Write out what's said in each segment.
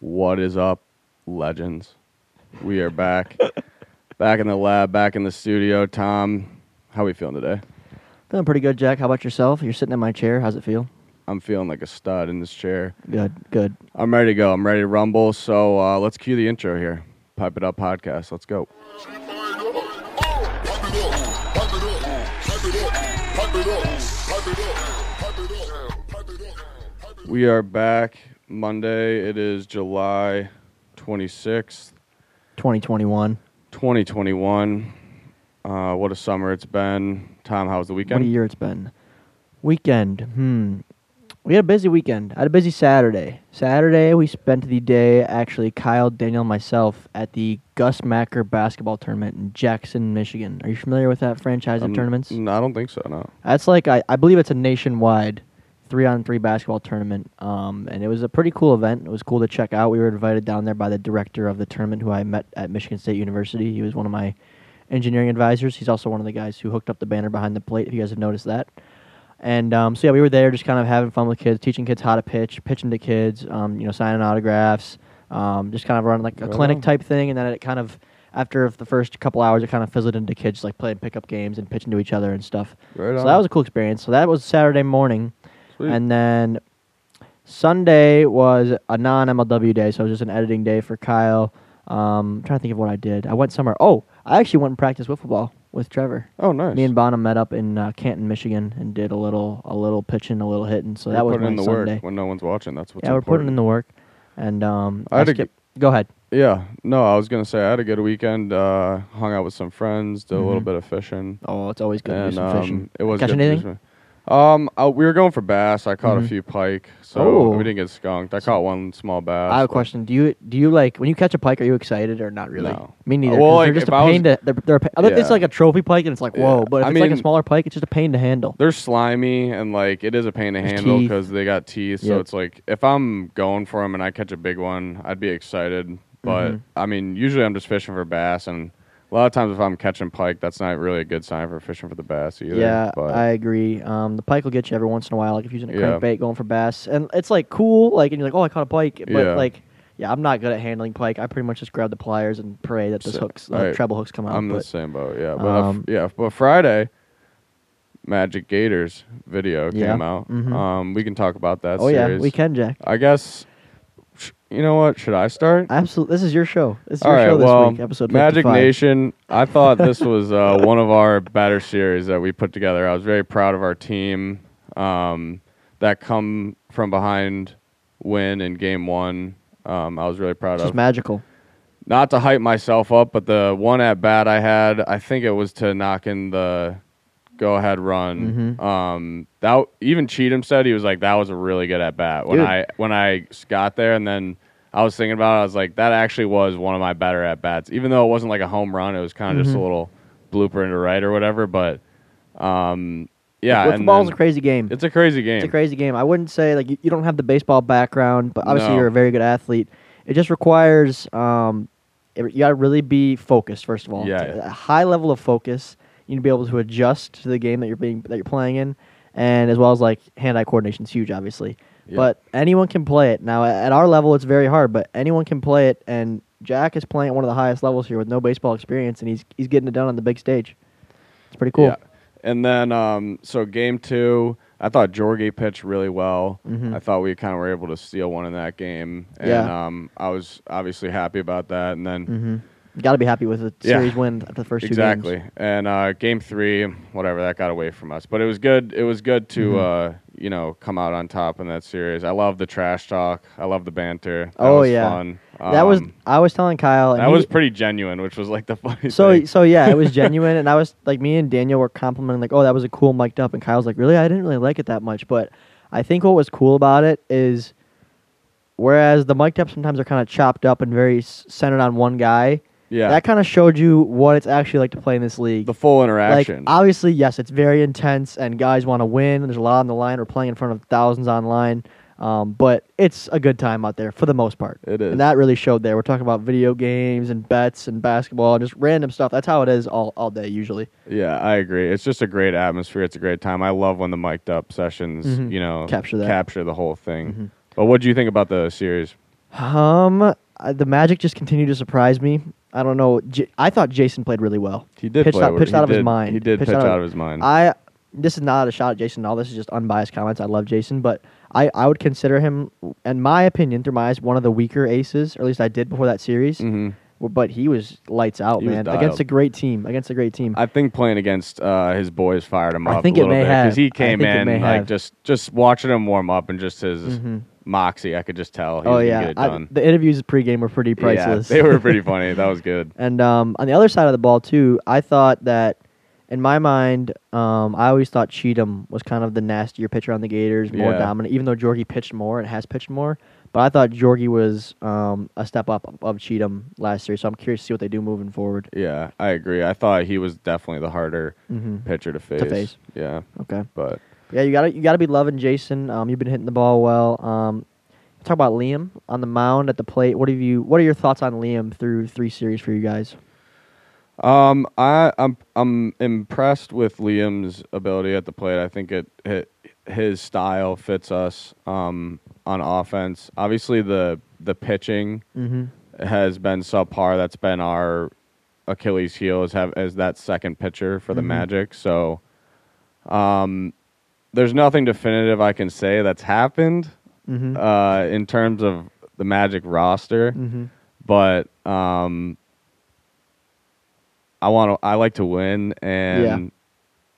What is up, legends? We are back, back in the lab, back in the studio. Tom, how are we feeling today? Feeling pretty good, Jack. How about yourself? You're sitting in my chair. How's it feel? I'm feeling like a stud in this chair. Good, good. I'm ready to go. I'm ready to rumble. So uh, let's cue the intro here. Pipe it up podcast. Let's go. We are back Monday. It is July 26th, 2021. 2021. Uh, what a summer it's been. Tom, how was the weekend? What a year it's been. Weekend. Hmm. We had a busy weekend. I had a busy Saturday. Saturday, we spent the day, actually, Kyle, Daniel, and myself, at the Gus Macker basketball tournament in Jackson, Michigan. Are you familiar with that franchise of Um, tournaments? No, I don't think so. No. That's like I, I believe it's a nationwide three on three basketball tournament. Um, and it was a pretty cool event. It was cool to check out. We were invited down there by the director of the tournament who I met at Michigan State University. He was one of my engineering advisors. He's also one of the guys who hooked up the banner behind the plate, if you guys have noticed that. And um, so yeah, we were there just kind of having fun with kids, teaching kids how to pitch, pitching to kids, um, you know, signing autographs, um, just kind of running like a Right clinic on. type thing. And then it kind of after the first couple hours, it kind of fizzled into kids like playing pickup games and pitching to each other and stuff. Right So that was a cool experience. So that was Saturday morning, Sweet. and then Sunday was a non MLW day, so it was just an editing day for Kyle. Um, I'm trying to think of what I did. I went somewhere. Oh, I actually went and practiced wiffle ball with Trevor. oh, nice. Me and Bonham met up in uh, Canton, Michigan, and did a little a little pitching, a little hitting. So We're that was putting in the Sunday. work when no one's watching. That's what's yeah, we're putting important. in the work, and um, I had to skip- Go ahead. Yeah, no, I was gonna say I had a good weekend. Uh, hung out with some friends, did a little Mhm. bit of fishing, Oh, it's always good to and do some um, fishing. it was Catch to anything? Um, I, we were going for bass. I caught Mhm. a few pike, so Oh. we didn't get skunked. I caught one small bass. I have a but- question. Do you do you like when you catch a pike? Are you excited or not really? No. Me neither. Uh, 'cause well, they're like, just if a I was- pain to. They're, they're a pa- It's Yeah. like a trophy pike, and it's like Yeah. whoa. But if I it's like a mean- smaller pike, it's just a pain to handle. They're slimy and like it is a pain to There's handle teeth. because they got teeth. So Yep. it's like if I'm going for them and I catch a big one, I'd be excited. But Mhm. I mean, usually I'm just fishing for bass, and a lot of times if I'm catching pike, that's not really a good sign for fishing for the bass either. Yeah, but I agree. Um, the pike will get you every once in a while, like if you're using a Yeah. crankbait going for bass, and it's like cool, like and you're like, oh, I caught a pike, but Yeah. like, yeah, I'm not good at handling pike. I pretty much just grab the pliers and pray that this hooks, uh, alright. treble hooks come out. I'm the same boat. Yeah, but um, yeah, but Friday, Magic Gators video Yeah, came out. mhm. Um, we can talk about that. oh yeah, we can, Jack. I guess. You know what? Should I start? Absolutely, this is your show. This is All your right. show this well, week, episode Magic 55. Nation. I thought this was uh, one of our better series that we put together. I was very proud of our team. Um, that come from behind win in game one. Um, I was really proud It's of. just magical. not to hype myself up, but the one at bat I had, I think it was to knock in the go ahead run. Mhm. Um, that even Cheatham said he was like that was a really good at bat when Dude. I when I got there, and then I was thinking about it. I was like that actually was one of my better at bats, even though it wasn't like a home run. It was kind of just a Mhm. little blooper into right or whatever. But um, yeah, ball's a crazy game. it's a crazy game. It's a crazy game. I wouldn't say like you, you don't have the baseball background, but obviously No. you're a very good athlete. It just requires um, it- you got to really be focused first of all. Yeah. A high level of focus. You need to be able to adjust to the game that you're being that you're playing in, and as well as like hand-eye coordination is huge, obviously. Yeah. But anyone can play it. Now at our level, it's very hard, but anyone can play it. And Jack is playing at one of the highest levels here with no baseball experience, and he's he's getting it done on the big stage. It's pretty cool. Yeah. And then, um, so game two, I thought Jorge pitched really well. Mhm. I thought we kind of were able to steal one in that game. And Yeah. um, I was obviously happy about that. And then, Mm-hmm. Got to be happy with a Yeah. series win after the first two exactly. And uh, game three, whatever, that got away from us. But it was good. It was good to, Mhm. uh, you know, come out on top in that series. I love the trash talk. I love the banter. That Oh, was yeah. fun. that was Um, I was telling Kyle. And that he- was pretty genuine, which was like the funny so thing. so yeah, it was genuine, and I was like, me and Daniel were complimenting like, oh, that was a cool mic'd up, and Kyle's like, really, I didn't really like it that much, but I think what was cool about it is, whereas the mic'd up sometimes are kind of chopped up and very centered on one guy, yeah. that kind of showed you what it's actually like to play in this league. the full like interaction. obviously, yes, it's very intense, and guys want to win. There's a lot on the line. We're playing in front of thousands online. Um, but it's a good time out there for the most part. It is. And that really showed there. We're talking about video games and bets and basketball and just random stuff. That's how it is all, all day usually. Yeah, I agree. It's just a great atmosphere. It's a great time. I love when the mic'd up sessions, Mhm. you know, Capture that. capture the whole thing. Mhm. But what do you think about the series? Um, uh, the Magic just continue to surprise me. I don't know. J- I thought Jason played really well. He did pitched play out, pitched he out of his mind. He did Pitched pitch out of his mind. I. This is not a shot at Jason. at All this is just unbiased comments. I love Jason, but I, I would consider him, in my opinion, through my eyes, one of the weaker aces, or at least I did before that series. hmm But he was lights out, He man, against a great team. Against a great team. I think playing against uh, his boys fired him I up think a it little may bit have. Because he came in like have. just just watching him warm up and just his Mhm. Moxie. I could just tell. Oh yeah, get it I- the interviews pregame were pretty priceless. Yeah, they were pretty funny. That was good. And um, on the other side of the ball too, I thought that, in my mind, um, I always thought Cheatham was kind of the nastier pitcher on the Gators, more Yeah. dominant. Even though Jorgie pitched more and has pitched more, but I thought Jorgie was um, a step up of Cheatham last year. So I'm curious to see what they do moving forward. Yeah, I agree. I thought he was definitely the harder hmm pitcher to face. face. Yeah, Okay. but Yeah, you gotta you gotta be loving Jason. Um, you've been hitting the ball well. Um, talk about Liam on the mound at the plate. What have you? What are your thoughts on Liam through three series for you guys? um, I I'm I'm impressed with Liam's ability at the plate. I think it, it his style fits us um, on offense. Obviously, the the pitching Mm-hmm. has been subpar. That's been our Achilles heel is have as that second pitcher for the Mhm. Magic. So, um, there's nothing definitive I can say that's happened Mm-hmm. uh, in terms of the Magic roster, mm-hmm. but um, I want to. I like to win, and Yeah.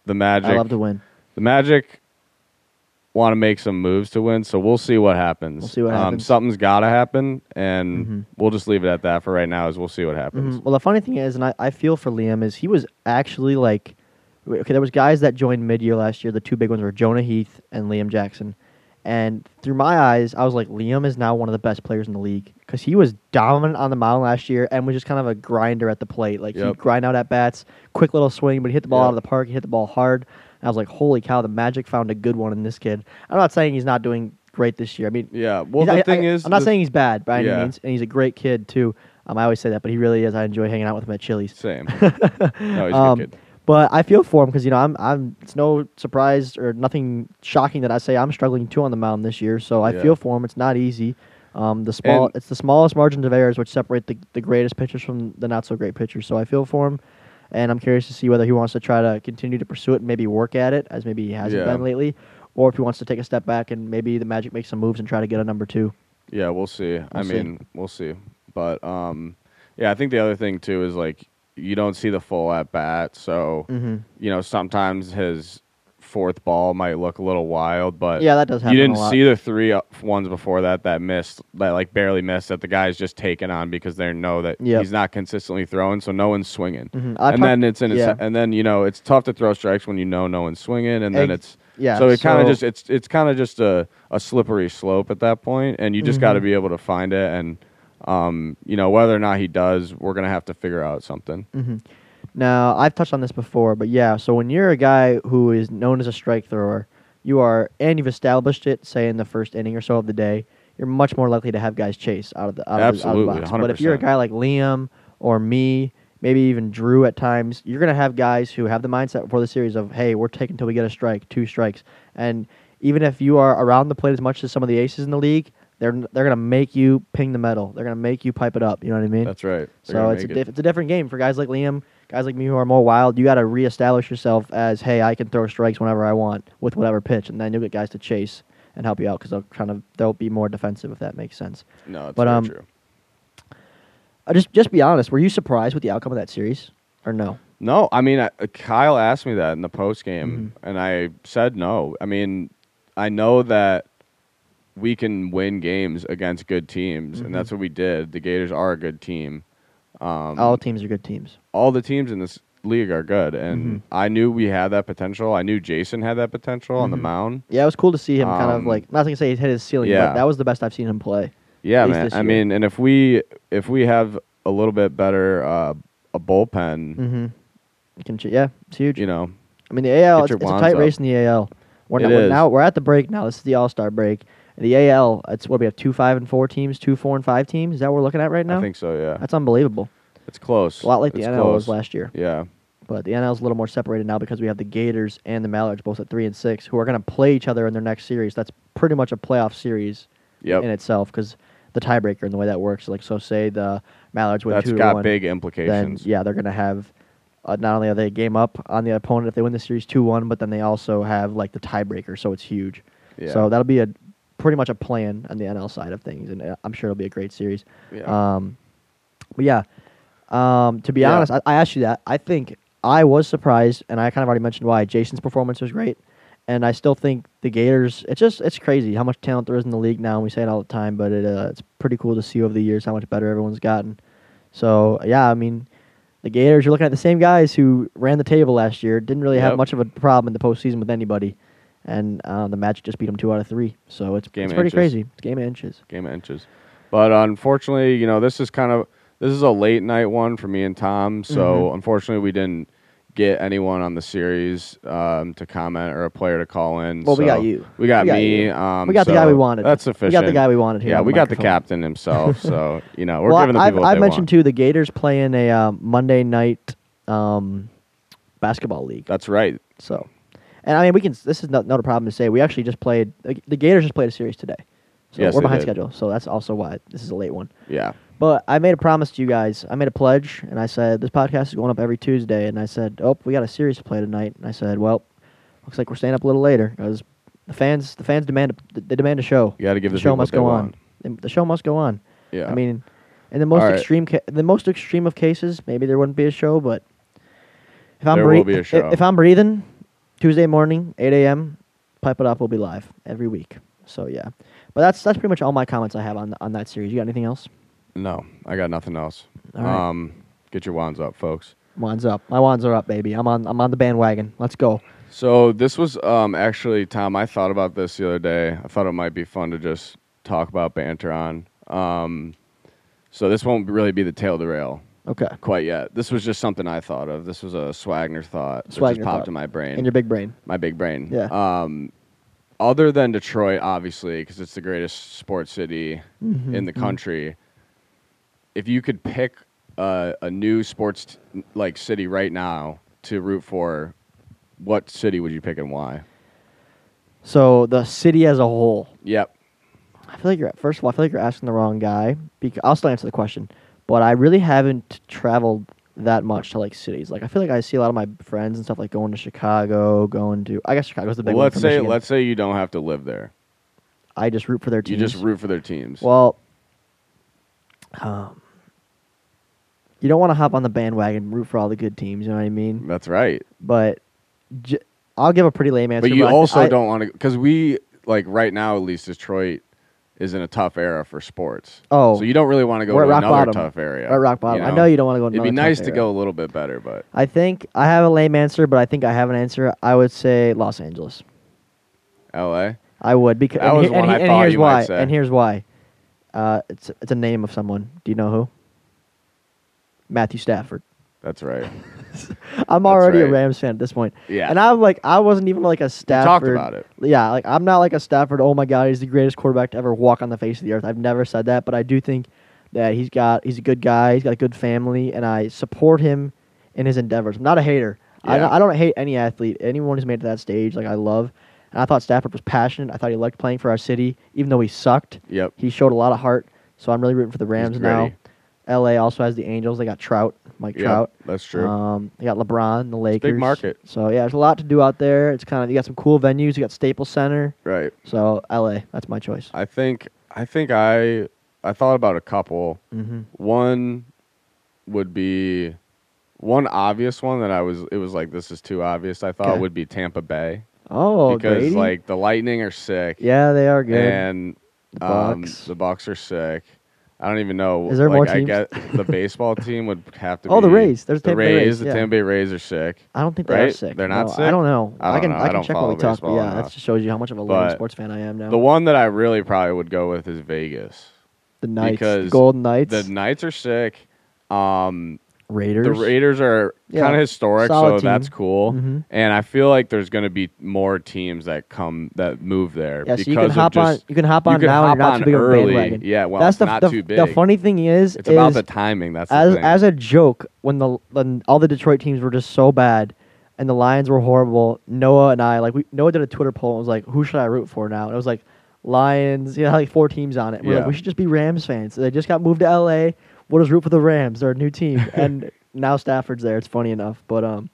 the Magic. I love to win. The Magic want to make some moves to win, so we'll see what happens. We'll see what um, happens. Something's got to happen, and Mhm. we'll just leave it at that for right now. As we'll see what happens. Mhm. Well, the funny thing is, and I, I feel for Liam, is he was actually like, okay, there was guys that joined mid-year last year. The two big ones were Jonah Heath and Liam Jackson. And through my eyes, I was like, Liam is now one of the best players in the league because he was dominant on the mound last year and was just kind of a grinder at the plate. Like Yep. he'd grind out at bats, quick little swing, but he hit the ball out of the park. He hit the ball hard. And I was like, holy cow, the Magic found a good one in this kid. I'm not saying he's not doing great this year. I mean, yeah. Well, the I, thing I, is, I'm not saying he's bad by any means, and he's a great kid too. Um, I always say that, but he really is. I enjoy hanging out with him at Chili's. same. no, he's a Um, good kid. But I feel for him because you know I'm I'm. It's no surprise or nothing shocking that I say I'm struggling too on the mound this year. So I Yeah. feel for him. It's not easy. Um, the small And- it's the smallest margins of errors which separate the, the greatest pitchers from the not so great pitchers. So I feel for him, and I'm curious to see whether he wants to try to continue to pursue it and maybe work at it as maybe he hasn't Yeah. been lately, or if he wants to take a step back and maybe the Magic makes some moves and try to get a number two. Yeah, we'll see. I We'll see. mean, we'll see. But um, yeah, I think the other thing too is like you don't see the full at bat, so Mm-hmm. you know sometimes his fourth ball might look a little wild, but Yeah, that does happen. you didn't see the three ones before that that missed, that like barely missed, that the guy's just taken on because they know that Yep. he's not consistently throwing, so no one's swinging. Mhm. And talk- then it's in, yeah. and then you know it's tough to throw strikes when you know no one's swinging, and then Ex- it's yeah. so it kind of just it's it's kind of just a, a slippery slope at that point, and you just got to be able to find it. And um, you know whether or not he does, we're gonna have to figure out something. hmm Now, I've touched on this before, but yeah, so when you're a guy who is known as a strike thrower, you are, and you've established it, say in the first inning or so of the day, you're much more likely to have guys chase out of the out, Of, the, out of the box. But if you're a guy like Liam or me, maybe even Drew at times, you're gonna have guys who have the mindset before the series of, hey, we're taking till we get a strike, two strikes, and even if you are around the plate as much as some of the aces in the league, they're they're gonna make you ping the metal. They're gonna make you pipe it up. You know what I mean? That's right. They're So it's a make it. it's a different game for guys like Liam, guys like me who are more wild. You got to reestablish yourself as, hey, I can throw strikes whenever I want with whatever pitch, and then you'll get guys to chase and help you out because they'll kind of they'll be more defensive if that makes sense. no, it's but, um, true. Uh, just just be honest. Were you surprised with the outcome of that series or no? No, I mean I, Kyle asked me that in the post game, Mm-hmm. and I said no. I mean, I know that we can win games against good teams, and that's what we did. The Gators are a good team. Um, All teams are good teams. all the teams in this league are good, and Mhm. I knew we had that potential. I knew Jason had that potential on the Mhm. mound. Yeah, it was cool to see him kind of Um, like not to say he hit his ceiling, yeah. but that was the best I've seen him play. Yeah, least man. this I year. mean, and if we if we have a little bit better uh, a bullpen, Mm-hmm. You can ch- yeah, it's huge. you know, I mean, the AL, Get it's, your it's a wands tight up. race in the AL. We're, It we're is. now we're at the break now. This is the All Star break. The AL, it's what we have two five and four teams, two four and five teams. Is that what we're looking at right now? I think so. Yeah, That's unbelievable. it's close. A lot like the It's NL was last year, Yeah, but the NL is a little more separated now because we have the Gators and the Mallards both at three and six, who are going to play each other in their next series. That's pretty much a playoff series yep. in itself because the tiebreaker and the way that works. Like, so say the Mallards win That's two to got one, big then implications. yeah, they're gonna have. Uh, not only are they a game up on the opponent if they win the series two one, but then they also have like the tiebreaker, so it's huge. Yeah. So that'll be a pretty much a plan on the NL side of things, and uh, I'm sure it'll be a great series. Yeah. Um, but yeah, um, to be Yeah. honest, I, I asked you that. I think I was surprised, and I kind of already mentioned why. Jason's performance was great, and I still think the Gators. It's just it's crazy how much talent there is in the league now. And we say it all the time, but it uh, it's pretty cool to see over the years how much better everyone's gotten. So yeah, I mean, the Gators. You're looking at the same guys who ran the table last year. Didn't really have much of a problem in the postseason with anybody, and um, the Magic just beat them two out of three. So it's Game it's pretty inches. crazy. It's game of inches. game of inches. But unfortunately, you know, this is kind of this is a late night one for me and Tom. So Mhm. unfortunately, we didn't get anyone on the series um, to comment or a player to call in. Well, we got you. We got, We got me. Um, we got the guy we wanted. That's We got the guy we wanted here. Yeah, we got the captain himself. so you know, we're well, giving the I've, people I've they mentioned want. too the Gators play in a um, Monday night um, basketball league. That's right. So, and I mean, we can. This is not, not a problem to say. We actually just played. The, Gators just played a series today. So Yes, we're they behind did. schedule. So that's also why this is a late one. Yeah. But I made a promise to you guys. I made a pledge, and I said this podcast is going up every Tuesday. And I said, oh, we got a series to play tonight. And I said, well, looks like we're staying up a little later because the fans, the fans demand, a, they demand a show. You got to give the the show people must what they go want. on. The- The show must go on. Yeah. I mean, in the most All right. extreme, ca- the most extreme of cases, maybe there wouldn't be a show. But if I'm There will breath- be a if- show. if I'm breathing, Tuesday morning, 8 a.m. Pipe it up. We'll be live every week. So yeah, but that's that's pretty much all my comments I have on on that series. You got anything else? no, I got nothing else. All right. Um, get your wands up, folks. Wands up. My wands are up, baby. I'm on. I'm on the bandwagon. Let's go. So this was um, actually Tom. I thought about this the other day. I thought it might be fun to just talk about banter on. Um, so this won't really be the tail derail Okay. quite yet. This was just something I thought of. This was a Swagner thought that Swagner just popped thought. in my brain. In your big brain. my big brain. Yeah. Um, other than Detroit, obviously, because it's the greatest sports city Mhm, in the mhm. country. If you could pick a, a new sports t- like city right now to root for, what city would you pick and why? So the city as a whole. Yep. I feel like you're first of all. I feel like you're asking the wrong guy. Because I'll still answer the question, but I really haven't traveled that much to like cities. Like I feel like I see a lot of my friends and stuff like going to Chicago, going to. I guess Chicago's the big Well, one. let's say Michigan. let's say you don't have to live there. I just root for their teams. You just root for their teams. Well, um, you don't want to hop on the bandwagon root for all the good teams. You know what I mean? That's right. But j- I'll give a pretty lame answer. But you I- also I- don't want to because we like right now at least Detroit is in a tough era for sports. Oh. so you don't really want to go to rock another bottom. tough area. We're at rock bottom. I know you don't go to It'd be nice to go a little bit better, but I think I have a lame answer, but I think I have an answer. I would say Los Angeles. L.A. I would because That and, he- and, he- I and here's you why. say. And here's why. Uh, it's it's a name of someone. Do you know who? Matthew Stafford. That's right. I'm already a. Rams fan at this point. Yeah. And I'm like, I wasn't even like a Stafford. You talked about it. Yeah, like I'm not like a Stafford. Oh my God, he's the greatest quarterback to ever walk on the face of the earth. I've never said that, but I do think that he's got he's a good guy. He's got a good family, and I support him in his endeavors. I'm not a hater. I, Yeah. don't, I don't hate any athlete, anyone who's made it to that stage. Like I love, and I thought Stafford was passionate. I thought he liked playing for our city, even though he sucked. Yep. He showed a lot of heart. So I'm really rooting for the Rams now. L.A. also has the Angels. They got Trout, Mike Yep, Trout. that's true. Um, they got LeBron, the Lakers. market. So yeah, there's a lot to do out there. It's kind of you got some cool venues. You got Staples Center. right. So L.A. That's my choice. I think I think I I thought about a couple. Mm-hmm. One would be one obvious one that I was it was like this is too obvious. I thought Okay. would be Tampa Bay Oh, because Grady? like the Lightning are sick. yeah, they are good. and The um, Bucs. the Bucs are sick. I don't even know. Is there like, more I teams? get the baseball team would have to. Be. Oh, the Rays. There's the Tampa Rays. Rays, The yeah. Tampa Bay Rays are sick. I don't think they are sick. They're not No, sick? I don't know. I don't can know. I I can don't check while we talk. But yeah, enough. that just shows you how much of a lame sports fan I am now. The one that I really probably would go with is Vegas. the Knights, the because Golden Knights, The Knights are sick. Um, Raiders. the Raiders are Yeah, kind of historic, solid so that's team. cool. Mhm. And I feel like there's going to be more teams that come that move there Yeah, so you can hop on. You can hop on can now, hop and you're not on too big early. bandwagon. Yeah, well, that's the not the, too the funny thing is, It's about the timing. That's as the thing. as a joke when the when all the Detroit teams were just so bad and the Lions were horrible. Noah and I like we Noah did a Twitter poll and was like, "Who should I root for now?" And it was like Lions. You know, like four teams on it. We're like, Yeah. we should just be Rams fans. They just got moved to L.A. We'll just root for the Rams. They're a new team, and now Stafford's there. It's funny enough, but um,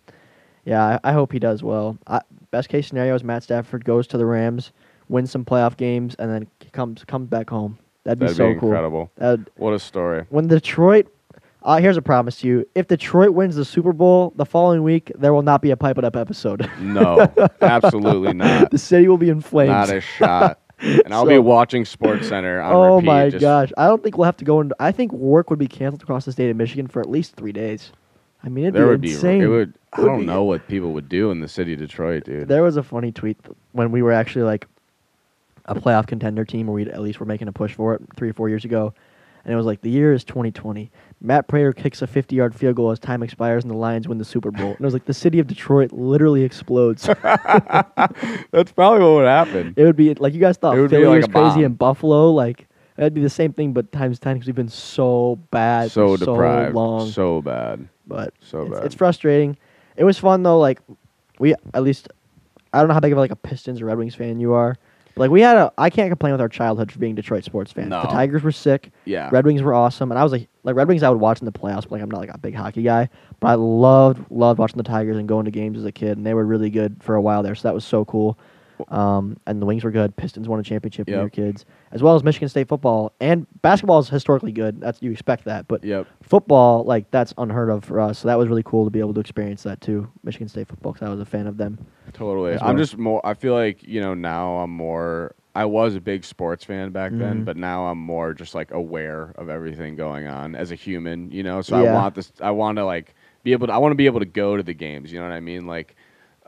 yeah, I, I hope he does well. I, best case scenario is Matt Stafford goes to the Rams, wins some playoff games, and then comes comes back home. That'd be That'd so be cool. incredible. That'd, What a story. when Detroit, uh, here's a promise to you: if Detroit wins the Super Bowl the following week, there will not be a pipe it up episode. No, absolutely not. the city will be in flames. Not a shot. And I'll be watching Sports Center oh repeat. my gosh! I don't think we'll have to go into. I think work would be canceled across the state of Michigan for at least three days. I mean, it'd There be would insane. be. It would. I don't be- know what people would do in the city of Detroit, dude. There was a funny tweet when we were actually like a playoff contender team, where we at least were making a push for it three or four years ago, and it was like the year is 2020. Matt Prater kicks a 50-yard field goal as time expires, and the Lions win the Super Bowl. And it was like the city of Detroit literally explodes. That's probably what would happen. it would be like you guys thought It Philly like was crazy bomb. and Buffalo, like that'd be the same thing, but times ten because we've been so bad, so for deprived. so long. So bad. but so it's, bad. it's frustrating. It was fun though. Like we at least I don't know how big of like a Pistons or Red Wings fan you are. Like we had a I can't complain with our childhood for being Detroit sports fans. No. The Tigers were sick. Yeah. Red Wings were awesome, and I was like like Red Wings I would watch in the playoffs. But, like I'm not like a big hockey guy, but I loved loved watching the Tigers and going to games as a kid, and they were really good for a while there. So that was so cool. Um, and the Wings were good. Pistons won a championship when Yep. were kids, as well as Michigan State football and basketball is historically good. That's you expect that, but Yep. football like that's unheard of for us. So that was really cool to be able to experience that too. Michigan State football because I was a fan of them. Totally. as I'm well. just more. I feel like you know now I'm more. I was a big sports fan back then, Mhm. but now I'm more just like aware of everything going on as a human. You know, so Yeah. I want this. I want to like be able to. I want to be able to go to the games. You know what I mean? Like.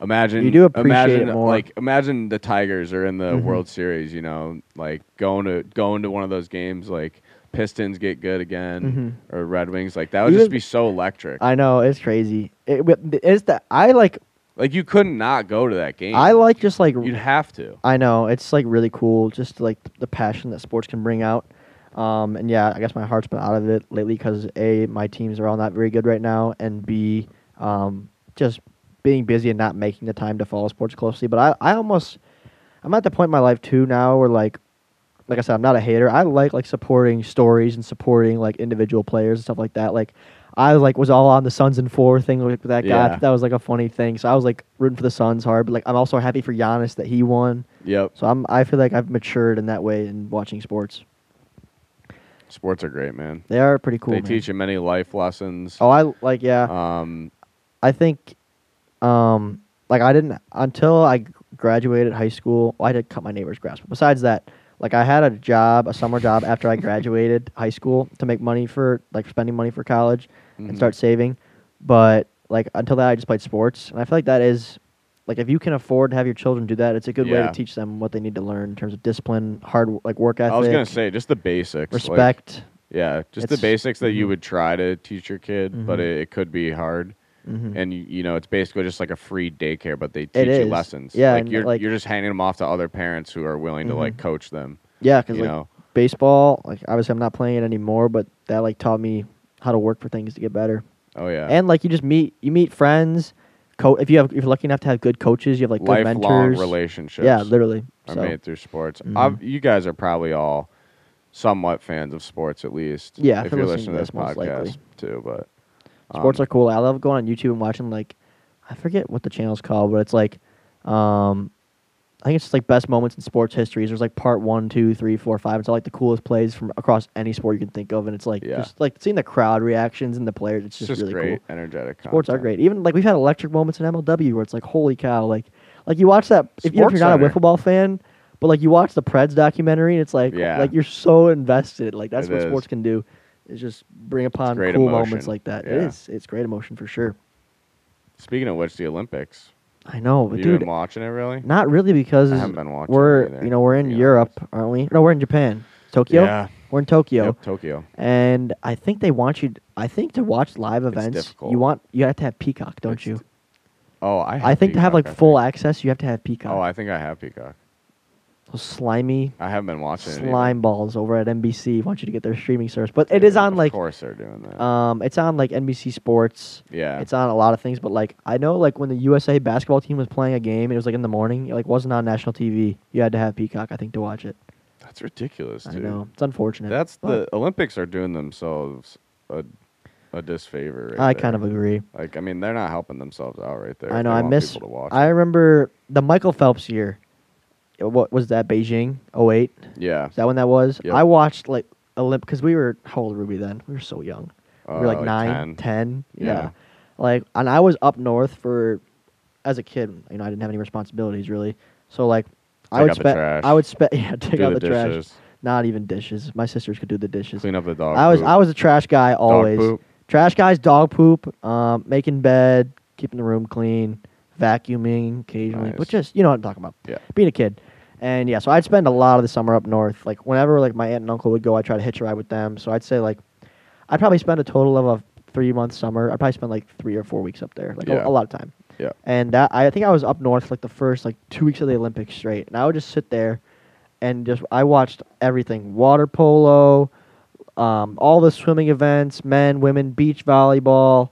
Imagine You do appreciate imagine it more. like imagine the Tigers are in the Mhm. World Series, you know, like going to going to one of those games like Pistons get good again or Red Wings, like that would Even- just be so electric. I know it's crazy. It, it's that I like like you couldn't not go to that game. I like just like You'd have to. I know it's like really cool, just like the passion that sports can bring out. Um, and yeah, I guess my heart's been out of it lately because a my teams are all not very good right now, and b um, just being busy and not making the time to follow sports closely. But I, I almost I'm at the point in my life too now where like like I said, I'm not a hater. I like like supporting stories and supporting like individual players and stuff like that. Like I like was all on the Suns and four thing with that guy. Yeah. that was like a funny thing. So I was like rooting for the Suns hard, but like I'm also happy for Giannis that he won. Yep. So I'm I feel like I've matured in that way in watching sports. Sports are great, man. They are pretty cool. they man. teach you many life lessons. Oh, I like yeah. Um, I think, um, like I didn't until I graduated high school. Well, I did cut my neighbor's grass. But besides that, like I had a job, a summer job after I graduated high school to make money for like spending money for college mhm. and start saving. But like until that, I just played sports, and I feel like that is. Like if you can afford to have your children do that, it's a good way to teach them what they need to learn in terms of discipline, hard like work ethic, I was gonna say just the basics. like- respect. yeah, just the basics that you mhm. would try to teach your kid, but Mhm. it, it could be hard. Mhm. And you, you know, it's basically just like a free daycare, but they teach you is. lessons. Yeah, like you're like- you're just handing them off to other parents who are willing to like Mhm. coach them. yeah, because like know, baseball, like obviously I'm not playing it anymore, but that like taught me how to work for things to get better. oh yeah, And like you just meet you meet friends. Co- if you have if you're lucky enough to have good coaches, you have like good lifelong mentors. relationships. Yeah, literally. I So, made through sports. Mhm. You guys are probably all somewhat fans of sports, at least. Yeah, if if you're listening listening to this this, podcast too. But sports um, are cool. I love going on YouTube and watching like I forget what the channel's called, but it's like um I think it's just like best moments in sports histories. There's like part one, two, three, four, five. It's all like the coolest plays from across any sport you can think of, and it's like Yeah. just like seeing the crowd reactions and the players. It's It's just, just really great, cool. energetic. Sports are great. Even like we've had electric moments in MLW where it's like, holy cow! Like, like you watch that. If, if you're not a Center. wiffle ball fan, but like you watch the Preds documentary, and it's like, Yeah. like you're so invested. Like that's It what is. sports can do, is just bring upon great cool emotion. moments like that. It Yeah. is. It's great emotion for sure. Speaking of which, the Olympics. I know, but you dude, been watching it really? not really because I haven't been watching. we're you know we're in Europe, aren't we? No, we're in Japan, Tokyo. Yeah. We're in Tokyo. Yep, Tokyo. And I think they want you. I think to watch live events, you want you have to have Peacock, don't It's you? Oh, I. Have I think to have like I full think. access, you have to have Peacock. Oh, I think I have Peacock. Those slimy I haven't been watching it. either. slime balls over at NBC want you to get their streaming service, but it is Yeah, on like Of course they're doing that. um, it's on like NBC Sports. yeah. It's on a lot of things, but like I know like when the USA basketball team was playing a game, it was like in the morning. It like wasn't on national TV. You had to have Peacock, I think, to watch it. That's ridiculous, I know it's unfortunate. That's but the Olympics are doing themselves a a disfavor. Right I kind of agree. like. I mean, they're not helping themselves out right there. I if know. they I want miss. people to watch I it. remember the Michael Phelps year. Uh, What was that? Beijing 08? Yeah. Is that when that was? Yep. I watched like Olymp because we were how old were we then? We were so young. we Uh, were like, nine, 10. 10. Yeah. Yeah. Like, and I was up north for as a kid. You know, I didn't have any responsibilities really. So like, I Take would spend. I would spend. Yeah, take Do out the the, trash. dishes. Not even dishes. My sisters could do the dishes. Clean up the dog. I was poop. I was a trash guy Dog always. poop. Trash guys, dog poop, um, making bed, keeping the room clean, vacuuming occasionally, but just you know what I'm talking about. Yeah. Being a kid. And yeah, so I'd spend a lot of the summer up north. Like whenever like my aunt and uncle would go, I'd try to hitch a ride with them. So I'd say like I'd probably spend a total of a three month summer. I'd probably spend like three or four weeks up there. Like a- a, lot of time. Yeah. And that I think I was up north like the first like two weeks of the Olympics straight. And I would just sit there and just I watched everything. Water polo, um, all the swimming events, men, women, beach volleyball,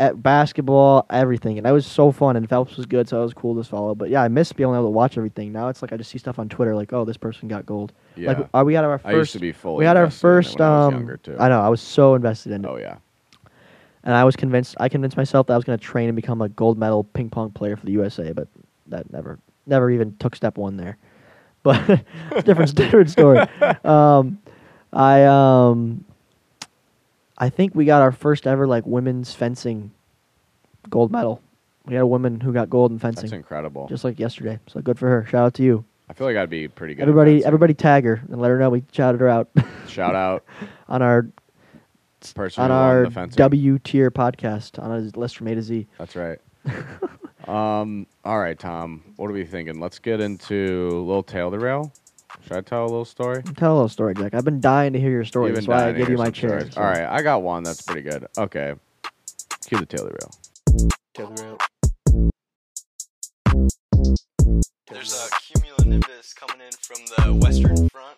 at basketball, everything. And that was so fun and Phelps was good, so it was cool to follow. But yeah, I miss being able to watch everything. Now it's like I just see stuff on Twitter like, oh, this person got gold. Yeah. Like are we had our first I used to be fully. we had our invested in it first I um younger too. I know, I was so invested in it. Oh yeah. And I was convinced I convinced myself that I was going to train and become a gold medal ping pong player for the USA, but that never never even took step 1 there. But different different story. Um I um I think we got our first ever like women's fencing gold medal. We had a woman who got gold in fencing. That's incredible. just like yesterday. So good for her. Shout out to you. I feel like I'd be pretty good. Everybody everybody tag her and let her know we shouted her out Shout out on our person on our the. W tier podcast on a list from A to Z. That's right. um. All right, Tom. What are we thinking? Let's get into a little tail to rail. Should I tell a little story? Tell a little story, Jack. I've been dying to hear your story. You've That's been why I dying to give hear you my some chair. so- All right, I got one that's pretty good. Okay. Cue the tail to reel. There's a cumulonimbus coming in from the western front.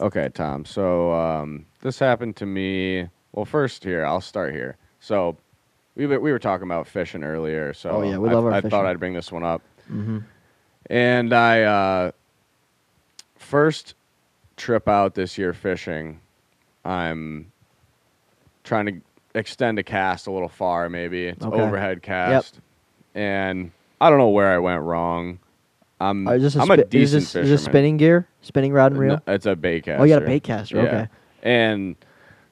Okay, Tom. So um, this happened to me. Well, first here, I'll start here. So we were, we were talking about fishing earlier. So Oh, yeah, we I, our I fishing. thought I'd bring this one up. Mhm. And I uh, first trip out this year fishing. I'm trying to extend a cast a little far, maybe it's Okay. overhead cast, and I don't know where I went wrong. I'm Uh, is this a, I'm spi- a is decent this, fisherman. is this spinning gear? Spinning rod and reel? No, it's a bait caster. oh, you got a bait caster. Yeah. Okay. And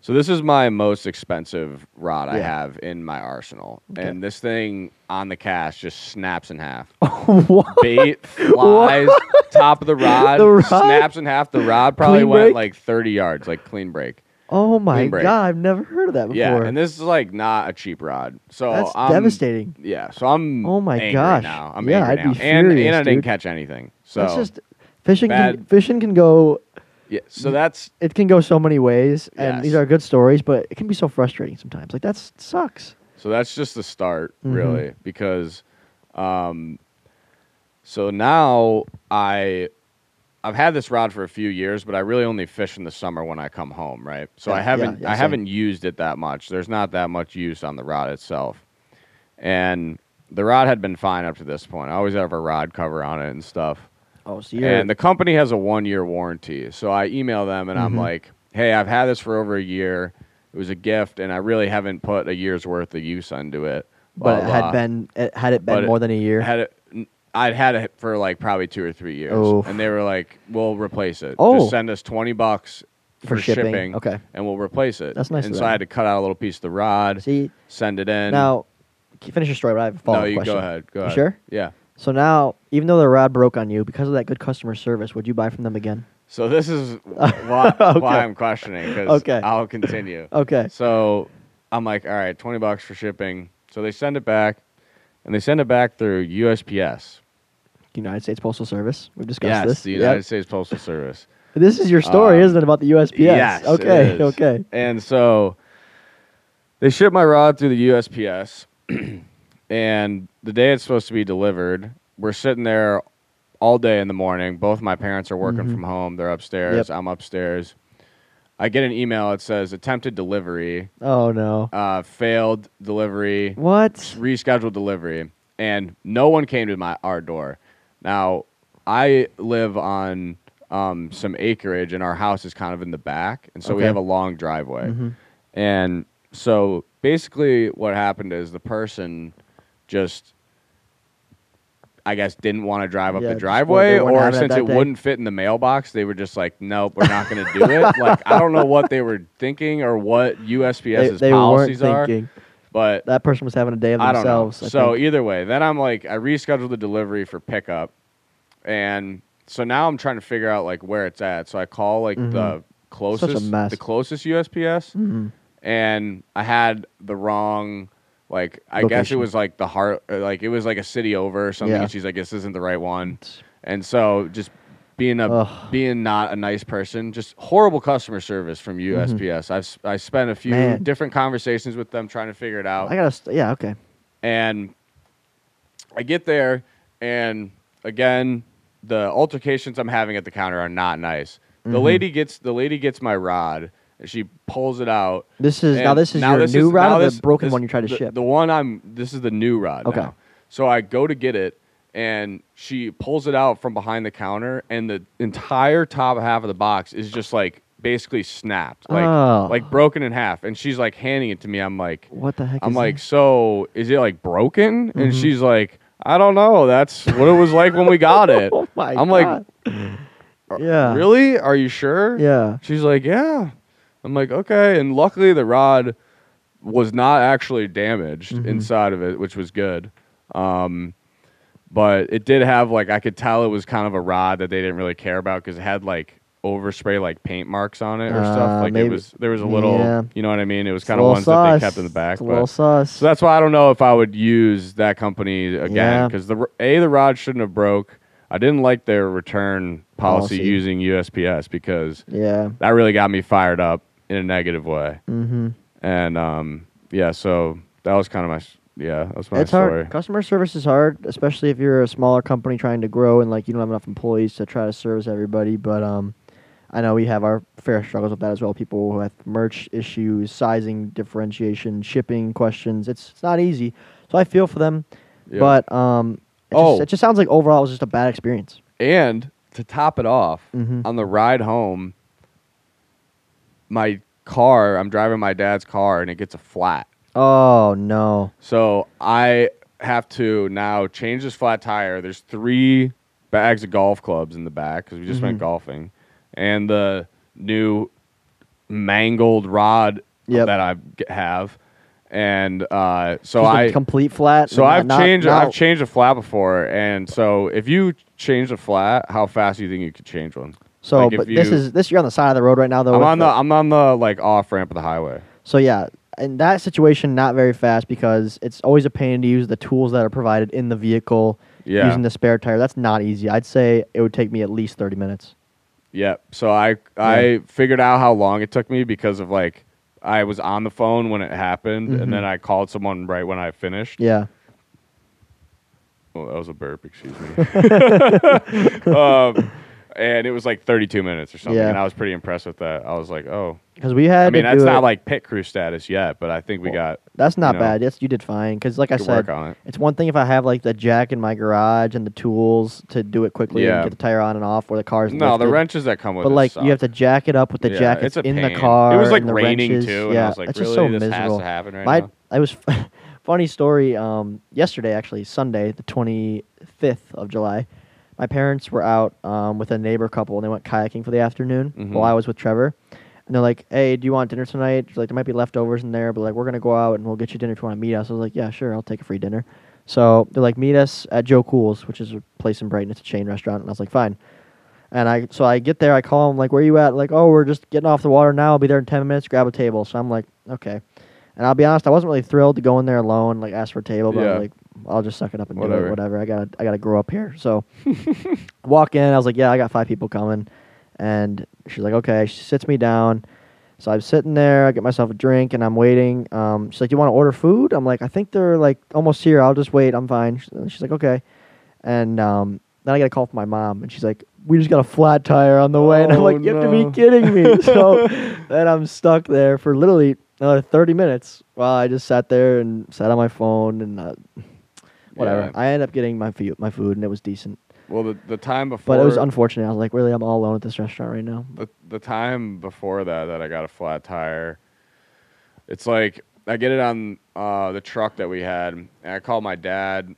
so this is my most expensive rod I Yeah. have in my arsenal. And this thing on the cast just snaps in half. what? Bait flies, top of the rod, The rod? snaps in half. The rod probably Clean went break? like 30 yards, like clean break. Oh my Clean break. god! I've never heard of that before. Yeah, and this is like not a cheap rod. So That's I'm, devastating. Yeah, so I'm Oh my angry gosh. now. I'm Yeah, angry I'd be now. and, furious, and I didn't dude. catch anything. So That's just fishing. Can, bad- fishing can go. Yeah, so that's It can go so many ways, and these are good stories, but it can be so frustrating sometimes. Like that sucks. So that's just the start, Mhm. really, because um, so now I I've had this rod for a few years, but I really only fish in the summer when I come home, right? So Yeah, I yeah, haven't yeah, I same. haven't used it that much. There's not that much use on the rod itself, and the rod had been fine up to this point. I always have a rod cover on it and stuff. Oh, so you're And the company has a one year warranty. So I email them and I'm Mhm. like, hey, I've had this for over a year. It was a gift, and I really haven't put a year's worth of use into it. but Blah, it had blah. been it, had it been But it more than a year. Had it, n- I'd had it for like probably two or three years, Oof. and they were like, "We'll replace it. Oh. Just send us twenty bucks For shipping. Okay. and we'll replace it." That's nice And so I had to cut out a little piece of the rod, See send it in. now, finish your story. But I have a follow no, up you question. go ahead. Go You ahead. sure? Yeah. So now, even though the rod broke on you, because of that good customer service, would you buy from them again? So this is why, Okay. why I'm questioning because Okay. I'll continue. Okay. So I'm like, all right, 20 bucks for shipping. So they send it back, and they send it back through USPS. United States Postal Service. We've discussed yes, this. the Yep. United States Postal Service. This is your story, Um, isn't it, about the USPS? Yes. Okay. Okay. And so they ship my rod through the USPS, and the day it's supposed to be delivered, we're sitting there all day in the morning. Both my parents are working Mhm. from home. They're upstairs. Yep. I'm upstairs. I get an email that says attempted delivery, Oh no. uh, failed delivery, What? rescheduled delivery. and no one came to my our door. Now I live on um, some acreage, and our house is kind of in the back, and so we have a long driveway. Mhm. And so basically, what happened is the person just, I guess, didn't want to drive up Yeah, the driveway, they or it since it wouldn't fit in the mailbox, they were just like, "Nope, we're not going to do it." like I don't know what they were thinking or what They, USPS's they weren't policies are, thinking. but That person was having a day of I don't know. themselves. I So think. either way, then I'm like, I rescheduled the delivery for pickup, and so now I'm trying to figure out like where it's at. So I call like the Mhm. closest, the closest USPS, Mhm. and I had the wrong. Like I guess it was like the heart, like it was like a city over or something. Yeah. And she's like, "This isn't the right one," and so just being a Ugh. being not a nice person, just horrible customer service from USPS. I've I spent a few Mm-hmm. Man. different conversations with them trying to figure it out. I gotta. St- yeah. Okay. And I get there, and again, the altercations I'm having at the counter are not nice. The Mhm. lady gets the lady gets my rod, she pulls it out. This is now. This is your this new is- rod, or this- the broken this- one you tried to the, ship. The one I'm. This is the new rod. Okay. now. So I go to get it, and she pulls it out from behind the counter, and the entire top half of the box is just like basically snapped, like Oh. like broken in half. And she's like handing it to me. I'm like, what the heck? I'm like, that? so is it like broken? And Mhm. she's like, I don't know. That's what it was like when we got it. oh my I'm like, God. "Are- Yeah. Really? Are you sure? yeah. She's like, yeah. I'm like, okay. And luckily, the rod was not actually damaged Mhm. inside of it, which was good. Um, but it did have like I could tell it was kind of a rod that they didn't really care about because it had like overspray like paint marks on it or Uh, stuff. Like maybe- it was there was a little, yeah. you know what I mean? It was kind of ones that they kept in the back. But little sus. so that's why I don't know if I would use that company again Yeah. because the a the rod shouldn't have broke. I didn't like their return policy, Policy. using USPS because yeah. that really got me fired up in a negative way. Mm-hmm. And um, yeah, so that was kind of my yeah, that was my it's story. hard. Customer service is hard, especially if you're a smaller company trying to grow and like you don't have enough employees to try to service everybody. But um, I know we have our fair struggles with that as well. People who have merch issues, sizing differentiation, shipping questions. It's it's not easy. So I feel for them. Yeah. But um, it, Oh. just, it just sounds like overall it was just a bad experience. and to top it off, Mhm. on the ride home, my car, I'm driving my dad's car, and it gets a flat. Oh no. So I have to now change this flat tire. There's three bags of golf clubs in the back because we just went Mhm. golfing, and the new mangled rod Yep. that I g- have, and uh, so Just a I complete flat. so I've not- changed not- I've changed a flat before, and so if you change a flat, how fast do you think you could change one? So, like, but this is this you're on the side of the road right now though. I'm on the I'm on the like off ramp of the highway. So yeah, in that situation, not very fast because it's always a pain to use the tools that are provided in the vehicle Yeah. using the spare tire. That's not easy. I'd say it would take me at least thirty minutes. Yep. So I I figured out how long it took me because of like I was on the phone when it happened, Mhm. and then I called someone right when I finished. Yeah. Oh, that was a burp. Excuse me. um, and it was like 32 minutes or something, Yeah. and I was pretty impressed with that. I was like, oh, Because we had. I mean that's not it- like pit crew status yet, but I think we Well, got That's not you know, bad. Yes, you did fine. Because like I said, work on it. it's one thing if I have like the jack in my garage and the tools to do it quickly Yeah. and get the tire on and off, or the car's No, the wrenches that come with But like suck. you have to jack it up with the Yeah, jackets it's a in the car. It was like raining wrenches. too, and yeah, I was like, it's really, just so this miserable. has to happen right My, now. I was funny story. Um, yesterday, actually, Sunday, the twenty fifth of July, my parents were out um, with a neighbor couple, and they went kayaking for the afternoon Mhm. while I was with Trevor. And they're like, "Hey, do you want dinner tonight?" She's like, "There might be leftovers in there, but like we're gonna go out and we'll get you dinner if you want to meet us." I was like, "Yeah, sure, I'll take a free dinner." So they're like, "Meet us at Joe Cool's, which is a place in Brighton. It's a chain restaurant." And I was like, "Fine." And I so I get there, I call them like, "Where are you at?" Like, "Oh, we're just getting off the water now. I'll be there in ten minutes. Grab a table." So I'm like, "Okay." And I'll be honest, I wasn't really thrilled to go in there alone, like ask for a table, but I Yeah. like, I'll just suck it up and do Whatever. it. Whatever. I gotta I gotta grow up here. So walk in, I was like, Yeah, I got five people coming. And she's like, Okay. She sits me down. So I'm sitting there, I get myself a drink and I'm waiting. Um, she's like, You want to order food? I'm like, I think they're like almost here. I'll just wait. I'm fine. She's like, Okay. And um, then I get a call from my mom, and she's like, "We just got a flat tire on the way," and I'm Oh, like, "You have to be kidding me!" so then I'm stuck there for literally another 30 minutes while I just sat there and sat on my phone and uh, whatever. Yeah. I ended up getting my food, my food, and it was decent. Well, the the time before, But it was unfortunate. I was like, really, I'm all alone at this restaurant right now. the the time before that that I got a flat tire. It's like I get it on uh, the truck that we had, and I called my dad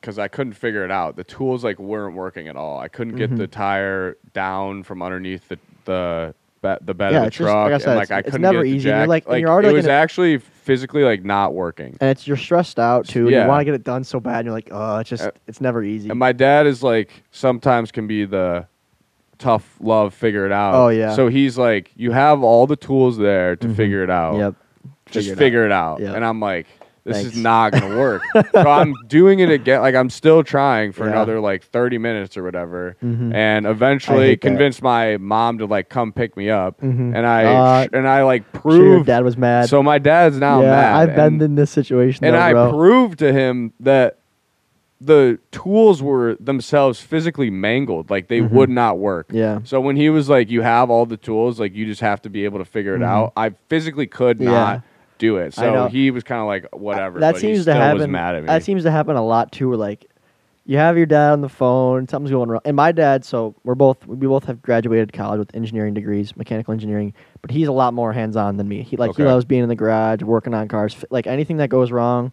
because I couldn't figure it out. The tools like weren't working at all. I couldn't get the tire down from underneath the the the bed Yeah, of the it's just- like truck, I said, and like it's- I it's couldn't never get easy, you're like- like you're already it was actually physically like not working. And it's you're stressed out too. Yeah. You want to get it done so bad. And you're like, oh, it's just Uh, it's never easy. And my dad is like sometimes can be the tough love figure it out. Oh, yeah. So he's like, you have all the tools there to Mhm. figure it out. Yep. Just Figure it out. figure it out. Yep. And I'm like, this Thanks. is not gonna work. so I'm doing it again. Like I'm still trying for Yeah. another like 30 minutes or whatever. Mhm. And eventually hate that. convinced my mom to like come pick me up. Mhm. And I Uh, sh- and I like Sure, your proved. dad was mad. so my dad's now yeah, mad. I've been and- in this situation. and though, I bro. proved to him that the tools were themselves physically mangled, like they Mhm. would not work. yeah. So when he was like, "You have all the tools, like you just have to be able to figure it Mhm. out," I physically could Yeah. not do it. I know. So he was kind of like, "Whatever." That but he seems still to happen. Was mad at me. That seems to happen a lot too. Where like, you have your dad on the phone, something's going wrong. And my dad, so we're both we both have graduated college with engineering degrees, mechanical engineering. But he's a lot more hands on than me. He like he Okay. loves being in the garage, working on cars. Like anything that goes wrong,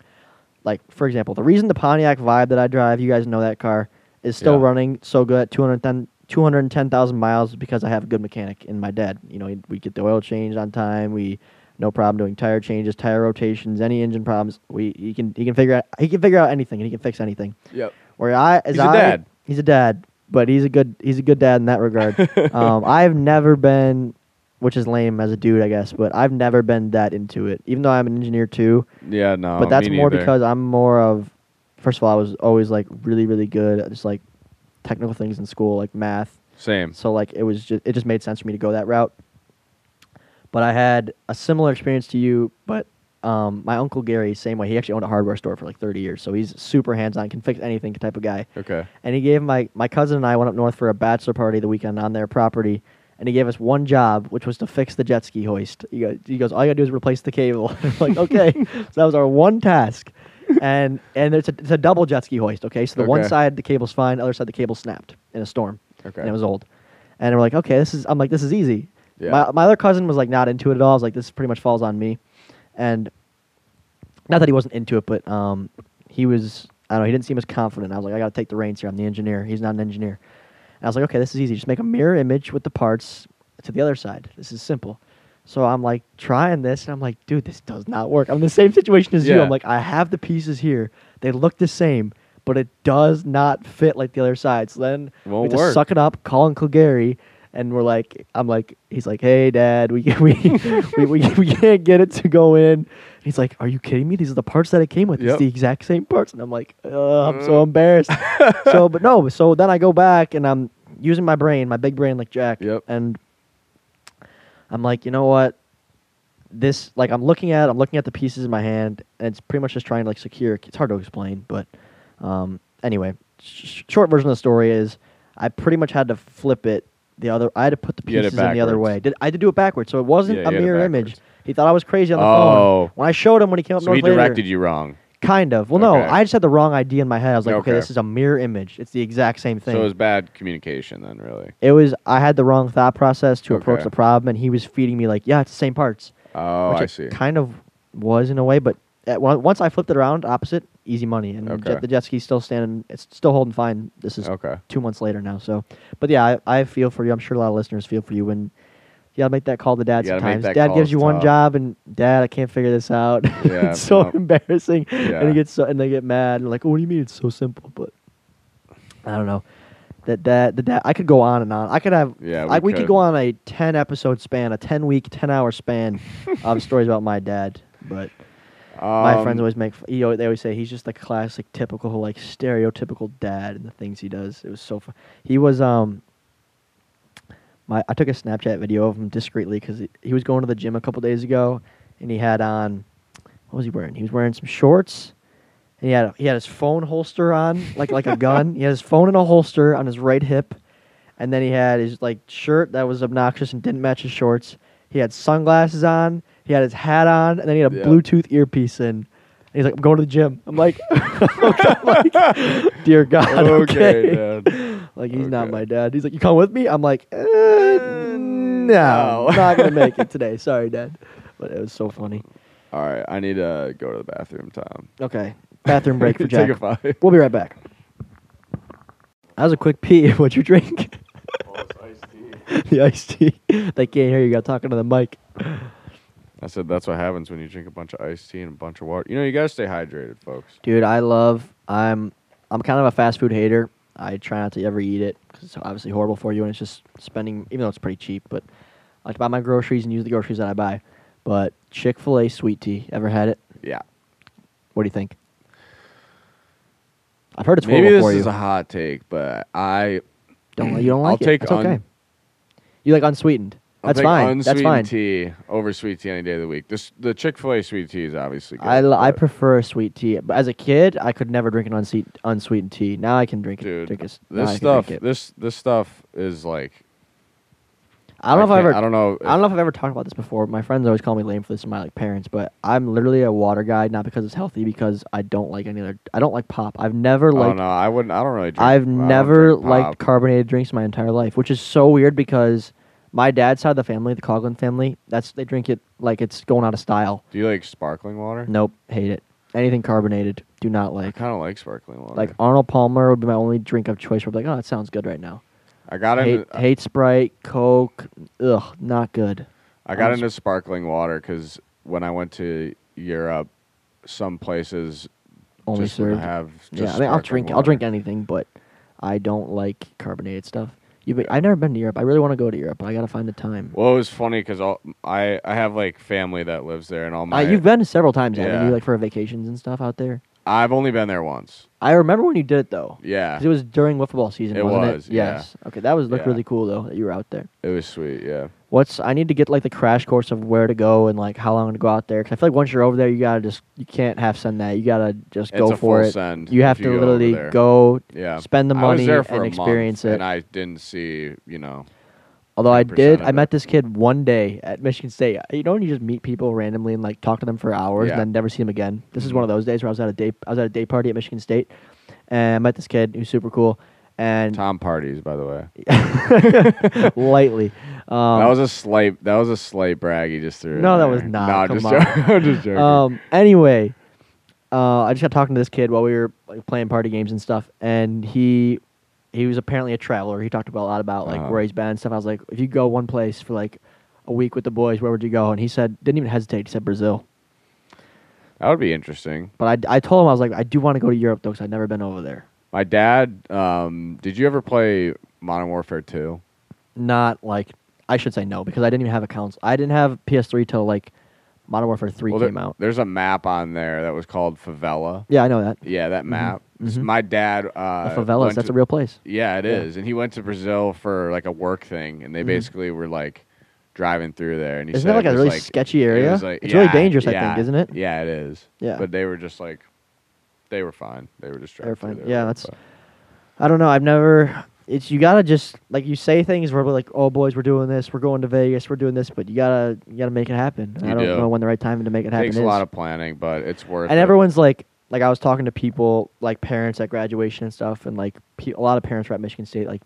like for example, the reason the Pontiac Vibe that I drive, you guys know that car, is still Yeah. running so good at 210 210,000 miles is because I have a good mechanic in my dad. You know, he- we get the oil changed on time. We no problem doing tire changes, tire rotations, any engine problems. We he can he can figure out he can figure out anything and he can fix anything. Yep. Where I as He's a I, dad. He's a dad, but he's a good he's a good dad in that regard. um, I've never been, which is lame as a dude, I guess, but I've never been that into it. Even though I'm an engineer too, Yeah. No. but that's more neither. because I'm more of. First of all, I was always like really really good at just like technical things in school, like math. same. So like it was just it just made sense for me to go that route. But I had a similar experience to you, but um, my uncle Gary, same way. He actually owned a hardware store for like 30 years, so he's super hands-on, can fix anything type of guy. Okay. And he gave my my cousin and I went up north for a bachelor party the weekend on their property, and he gave us one job, which was to fix the jet ski hoist. He goes, he goes all you gotta do is replace the cable. Like, okay, so that was our one task. And and it's a, it's a double jet ski hoist. Okay, so the one side the cable's fine, the other side the cable snapped in a storm Okay. and it was old. And we're like, okay, this is. I'm like, this is easy. Yeah. My my other cousin was like not into it at all. I was like, this pretty much falls on me, and not that he wasn't into it, but um, he was. I don't know. He didn't seem as confident. I was like, I got to take the reins here. I'm the engineer. He's not an engineer. And I was like, okay, this is easy. Just make a mirror image with the parts to the other side. This is simple. So I'm like trying this, and I'm like, dude, this does not work. I'm in the same situation as you. I'm like, I have the pieces here. They look the same, but it does not fit like the other side. So then Won't we just work. suck it up, call Uncle Gary, and we're like, I'm like, he's like, hey, Dad, we we we, we, we can't get it to go in. He's like, are you kidding me? These are the parts that it came with. Yep. It's the exact same parts, and I'm like, I'm so Uh. embarrassed. so, but no, so then I go back and I'm using my brain, my big brain, like Jack, Yep. and I'm like, you know what? This like I'm looking at I'm looking at the pieces in my hand and it's pretty much just trying to like secure. It's hard to explain, but um, anyway, sh- short version of the story is I pretty much had to flip it the other. I had to put the You had it pieces in the other backwards. way. Did I had to do it backwards, so it wasn't Yeah, a you had it mirror image. backwards. He thought I was crazy on the Oh. phone. When I showed him when he came up So north he later, directed you wrong. Kind of. Well, no, Okay. I just had the wrong idea in my head. I was like, okay, Okay. this is a mirror image. It's the exact same thing. So it was bad communication then, really. It was. I had the wrong thought process to approach Okay. the problem, and he was feeding me like, yeah, it's the same parts. Oh, which I it see. kind of was in a way, but at, on- once I flipped it around, opposite, easy money, and Okay. jet, the jet ski's still standing. It's still holding fine. This is Okay. two months later now. So, but yeah, I, I feel for you. I'm sure a lot of listeners feel for you when you gotta make that call to dad You gotta make sometimes. that Dad call, gives it's you one tough. job, and dad, I can't figure this out. Yeah, it's so no. embarrassing, and Yeah. he gets so, and they get mad and like, oh, what do you mean it's so simple? But I don't know. That that the dad, I could go on and on. I could have Yeah, we like we could could. go on a ten episode span, a ten week, ten hour span of stories about my dad. But my friends Um, always make f- you know they always say he's just the classic, typical, like stereotypical dad and the things he does. It was so fun. He was um. My I took a Snapchat video of him discreetly because he, he was going to the gym a couple days ago, and he had on what was he wearing? He was wearing some shorts. And he had he had his phone holster on like like a gun. He had his phone in a holster on his right hip, and then he had his like shirt that was obnoxious and didn't match his shorts. He had sunglasses on. He had his hat on, and then he had a Yeah. Bluetooth earpiece in. he's like, I'm going to the gym. I'm like, I'm like dear God, Okay, okay. Dad. Like he's not Okay. my dad. He's like, you come with me? I'm like, eh, no, no. I'm not gonna make it today. Sorry, dad. But it was so funny. All right, I need to go to the bathroom, Tom. Okay, bathroom break for Jack. Take a five. We'll be right back. That was a quick pee. What'd you drink? the iced tea. they can't hear you. Got talking to the mic. I said that's what happens when you drink a bunch of iced tea and a bunch of water. You know, you gotta stay hydrated, folks. Dude, I love. I'm. I'm kind of a fast food hater. I try not to ever eat it because it's obviously horrible for you, and it's just spending. Even though it's pretty cheap, but I like to buy my groceries and use the groceries that I buy. But Chick Fil A sweet tea. Ever had it? Yeah. What do you think? I've heard it's Maybe horrible this is a hot take, but I don't you don't like I'll it? take That's un- okay. You like unsweetened? I'll That's fine. That's unsweetened fine. tea over sweet tea any day of the week. This the Chick Fil A sweet tea is obviously good. I, l- I prefer sweet tea, but as a kid, I could never drink an unsweet, unsweetened tea. Now I can drink it. dude. Drink it. now I This stuff, drink this this stuff is like. I don't know if I can't- ever. I don't know. I don't know if I've ever talked about this before. My friends always call me lame for this, and my like parents. But I'm literally a water guy, not because it's healthy, because I don't like any other. I don't like pop. I've never Oh liked. no, I wouldn't. I don't really. Drink, I've never drink liked pop. carbonated drinks my entire life, which is so weird because my dad's side of the family, the Coughlin family, that's they drink it like it's going out of style. Do you like sparkling water? Nope, hate it. Anything carbonated, do not like I like. kind of like sparkling water. Like Arnold Palmer would be my only drink of choice. Where I'm like, oh, that sounds good right now. I got hate, into uh, hate Sprite, Coke. Ugh, not good. I got into sparkling water because when I went to Europe, some places Only just served. have. Just Yeah, I mean, I'll sparkling drink. I'll water. drink anything, but I don't like carbonated stuff. I've never been to Europe. I really want to go to Europe, but I gotta find the time. Well, it was funny because I I have like family that lives there, and all Uh, my you've been several times, haven't Yeah. you? Like for vacations and stuff out there. I've only been there once. I remember when you did it though. Yeah, it was during football season, It wasn't was, it? yeah. Yes. Okay, that was looked Yeah. really cool though that you were out there. it was sweet. Yeah, What's I need to get like the crash course of where to go and like how long to go out there. Cause I feel like once you're over there, you gotta just you can't half send that. You gotta just it's go a for full it. send. You have to go over literally there. go Yeah, spend the money and experience it. and I didn't see. You know, Although I 10% did, I met this kid one day at Michigan State. You know when you just meet people randomly and like talk to them for hours Yeah. and then never see them again. This is Mhm. one of those days where I was at a day. I was at a day party at Michigan State, and I met this kid who's super cool. And Tom parties, by the way. lightly, um, that was a slight. That was a slight brag he just threw. No, that there. was not. No, Come just. Just joking. Um. Anyway, uh, I just got talking to this kid while we were like, playing party games and stuff, and he he was apparently a traveler. He talked about a lot about like Uh-huh. where he's been and stuff. I was like, if you go one place for like a week with the boys, where would you go? And he said, didn't even hesitate. He said Brazil. that would be interesting. But I, I told him I was like, I do want to go to Europe though, because I've never been over there. My dad. Um, did you ever play Modern Warfare 2? Not like I should say no because I didn't even have a console. I didn't have PS3 till like Modern Warfare 3 Well, there- came out. There's a map on there that was called Favela. Yeah, I know that. Yeah, that map. S- mhm. My dad. Uh, the favelas, that's to- a real place. Yeah, it is, Yeah. and he went to Brazil for like a work thing, and they Mhm. basically were like driving through there, and he Isn't said that like a really like- sketchy area? was, like- it's really yeah, dangerous, I think, isn't it? Yeah, it is. Yeah. but they were just like, they were fine. They were just They were driving. fine. through Yeah, that's- but- I don't know. I've never. It's you gotta just like you say things where we're like, oh boys, we're doing this, we're going to Vegas, we're doing this, but you gotta you gotta make it happen. And I don't do. know when the right time to make it happen takes is. a lot of planning, but it's worth. and it. everyone's like, like I was talking to people like parents at graduation and stuff, and like pe- a lot of parents were at Michigan State like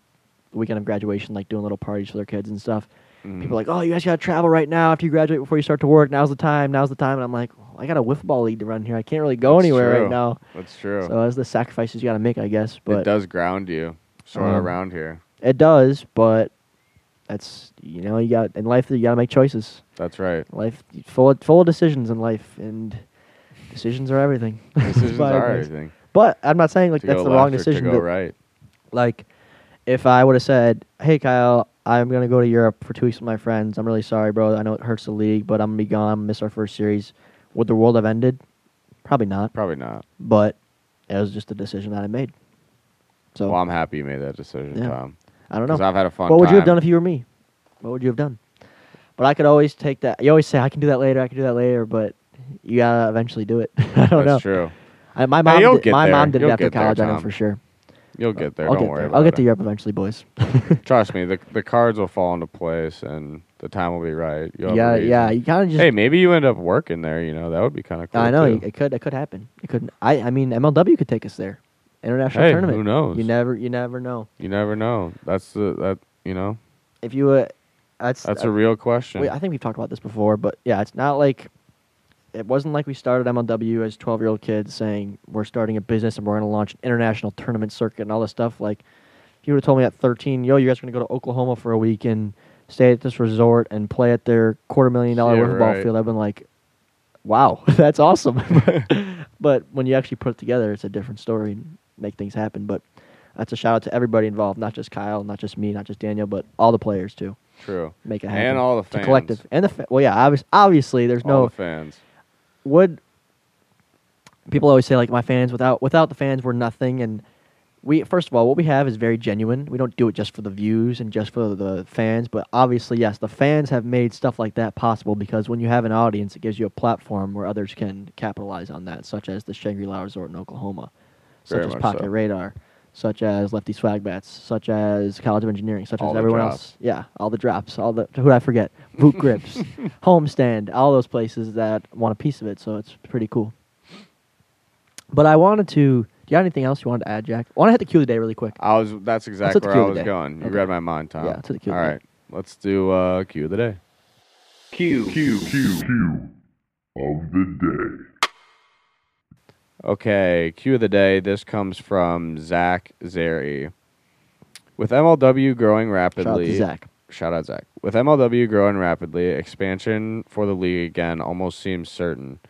the weekend of graduation, like doing little parties for their kids and stuff. Mhm. People are like, oh, you guys gotta travel right now after you graduate before you start to work. Now's the time. Now's the time. And I'm like, well, I got a wiffle ball league to run here. I can't really go That's anywhere true. right now. That's true. So that's the sacrifices you gotta make, I guess. But it does ground you, sort of Um, around here. It does, but that's you know you got in life you got to make choices. That's right. Life full of, full of decisions in life, and decisions are everything. Decisions are everything. But I'm not saying like to that's the wrong decision. To go right. Like, if I would have said, "Hey Kyle, I'm gonna go to Europe for two weeks with my friends. I'm really sorry, bro. I know it hurts the league, but I'm gonna be gone. Miss our first series. Would the world have ended? Probably not. Probably not. But it was just a decision that I made. So well, I'm happy you made that decision, Yeah. Tom. I don't know. Because I've had a fun. What would you have time. done if you were me? What would you have done? But I could always take that. You always say I can do that later. I can do that later, but you gotta eventually do it. I don't That's know. That's true. I, my Hey, mom, you'll did, my there. mom did it You'll after get there, college. I know for sure. You'll get there. I'll Don't get worry there. I'll get it. to Europe eventually, boys. Trust me, the the cards will fall into place and the time will be right. You'll yeah, yeah. You kind of just. Hey, maybe you end up working there. You know that would be kind of cool. I know too. it could. It could happen. It could. I. I mean, MLW could take us there. International Hey, tournament. who knows? You never. You never know. You never know. That's the that you know. If you. Uh, that's. That's uh, a real question. We, I think we've talked about this before, but yeah, it's not like it wasn't like we started MLW as 12 year old kids saying we're starting a business and we're going to launch an international tournament circuit and all this stuff. Like, if you would have told me at 13, yo, you guys are going to go to Oklahoma for a week and stay at this resort and play at their quarter million dollar Yeah, wiffle ball field, I've been like, wow, that's awesome. but when you actually put it together, it's a different story make things happen. But that's a shout out to everybody involved, not just Kyle, not just me, not just Daniel, but all the players too. True. Make it happen. And all the fans. collective and the fa- well, yeah. Obviously, obviously, there's All no the fans. would. People always say like my fans without without the fans we're nothing and we first of all what we have is very genuine. We don't do it just for the views and just for the fans, but obviously yes, the fans have made stuff like that possible because when you have an audience, it gives you a platform where others can capitalize on that, such as the Shangri-La Resort in Oklahoma, such Very as Pocket so. Radar, such as Lefty Swag Bats, such as College of Engineering, such All as everyone drops. else. Yeah, all the drops, all the who did I forget? Boot grips, homestand, all those places that want a piece of it. So it's pretty cool. But I wanted to. Do you have anything else you wanted to add, Jack? I want to hit the cue of the day really quick. I was. That's exactly the where I was going. You Okay. read my mind, Tom. Yeah, to the cue of All the day. right. Let's do uh, cue of the day. Q. Q. Q. Q of the day. Okay, cue of the day. This comes from Zach Zeri. With MLW growing Shout out rapidly, Zach. Shout out Zach. With MLW growing rapidly, expansion for the league again almost seems certain.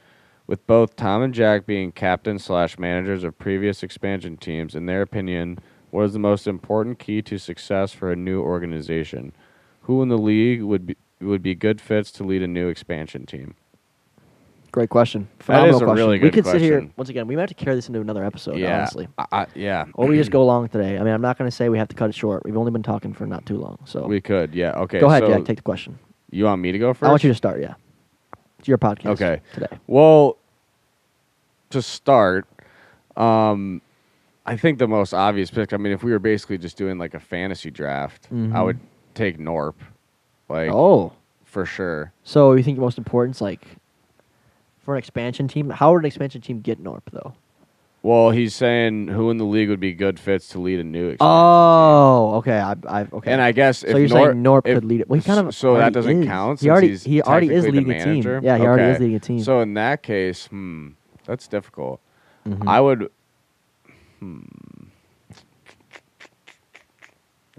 With both Tom and Jack being captains slash managers of previous expansion teams, in their opinion, what is the most important key to success for a new organization? Who in the league would be would be good fits to lead a new expansion team? Great question. That Phenomenal is a question. really we good could sit here question. once again. We might have to carry this into another episode. yeah, honestly, I, I- yeah. or we just go long today. I mean, I'm not going to say we have to cut it short. We've only been talking for not too long. So we could, yeah. Okay, go ahead, so Jack. Take the question. You want me to go first? I want you to start. Yeah, it's your podcast. Okay. Today. Well, to start, um, I think the most obvious pick. I mean, if we were basically just doing like a fantasy draft, I Mhm. would take Norp, like oh, for sure. so you think the most important is like for an expansion team? How would an expansion team get Norp though? Well, he's saying who in the league would be good fits to lead a new expansion. Oh, okay. I, I okay. And I guess so if you're Norp, saying Norp if- could lead it? Well, he kind of so that doesn't is. count. He already he's he already is leading a team. Yeah, he already is leading a team. So in that case, hmm, that's difficult. Mhm. I would. Hmm.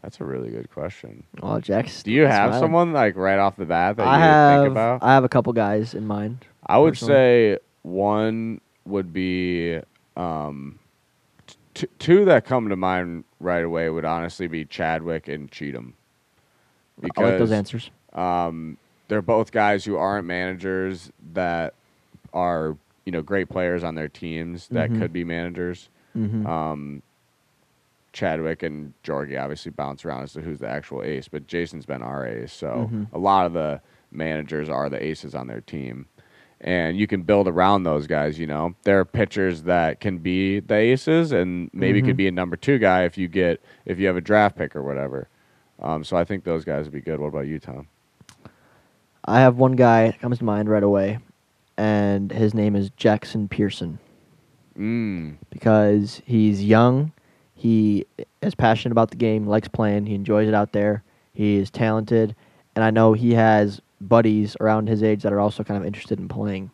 That's a really good question. oh, Jack's. Do you have smiling. someone like right off the bat that I you have. think about? I have a couple guys in mind. I would personally. say one would be um, t- two that come to mind right away would honestly be Chadwick and Cheatham. I like those answers. Um, they're both guys who aren't managers that are you know great players on their teams that Mhm. could be managers. hmm Um, Chadwick and Jorgie obviously bounce around as to who's the actual ace, but Jason's been our ace, so Mhm. a lot of the managers are the aces on their team, and you can build around those guys. You know, there are pitchers that can be the aces, and maybe Mhm. could be a number two guy if you get if you have a draft pick or whatever. Um, so I think those guys would be good. What about you, Tom? I have one guy that comes to mind right away, and his name is Jackson Pearson Mm, because he's young, he is passionate about the game, likes playing, he enjoys it out there, he is talented, and I know he has buddies around his age that are also kind of interested in playing.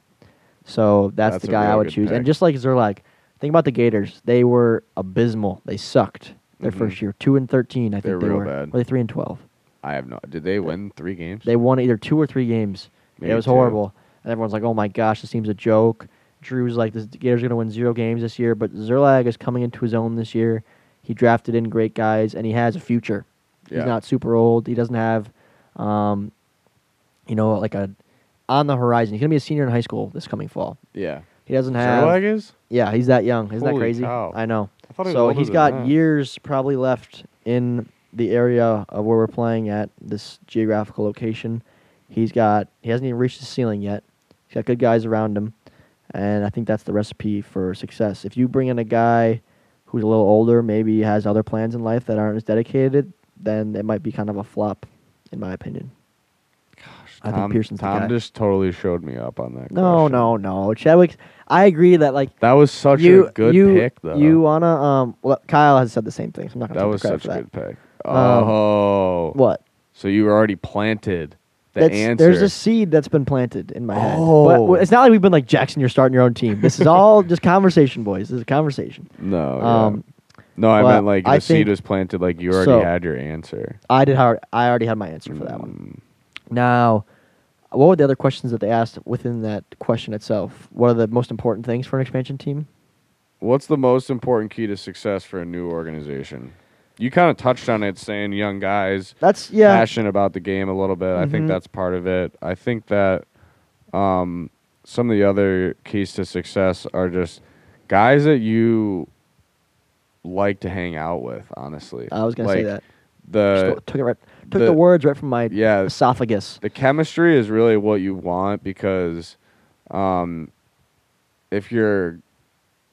So that's, That's the guy I would choose. And just like Zerlag, think about the Gators. They were abysmal. They sucked their Mhm. first year. Two and thirteen, I think They're they real were. bad. Or they three and twelve. I have no. Did they win three games? They won either two or three games. Maybe it was two. horrible. And everyone's like, oh my gosh, this team's a joke. Drew's like, "The Gators are going to win zero games this year. But Zerlag is coming into his own this year. He drafted in great guys, and he has a future. Yeah. He's not super old. He doesn't have, um, you know, like a on the horizon. He's going to be a senior in high school this coming fall. yeah. He doesn't have. Is? Yeah, he's that young. Isn't that Holy crazy? cow. I know. I thought he was So older he's than got that. years probably left in the area of where we're playing at this geographical location. He's got he hasn't even reached the ceiling yet. He's got good guys around him, and I think that's the recipe for success. If you bring in a guy who's a little older, maybe has other plans in life that aren't as dedicated, then it might be kind of a flop, in my opinion. I think Tom, Pearson's the guy. just totally showed me up on that. No, question. no, no. Chadwick, I agree that like That was such you, a good you, pick, though. You wanna um? Well, Kyle has said the same thing. So I'm not gonna that take was the credit such a for that. good pick. Um, Oh, What? So you were already planted the That's, answer. There's a seed that's been planted in my head. But Oh. w- it's not like we've been like Jackson. You're starting your own team. This is all just conversation, boys. This is a conversation. no, yeah. Um, no, I well, meant like the I seed think- was planted. Like you already So- had your answer. I did. Hard, I already had my answer for that one. Mm, Now, what were the other questions that they asked within that question itself? What are the most important things for an expansion team? What's the most important key to success for a new organization? You kind of touched on it, saying young guys That's yeah. passionate about the game a little bit. I think Mhm. that's part of it. I think that um, some of the other keys to success are just guys that you like to hang out with. Honestly, I was gonna like say that. The Just took it right. Took the- the, words right from my yeah, esophagus. the chemistry is really what you want because um, if you're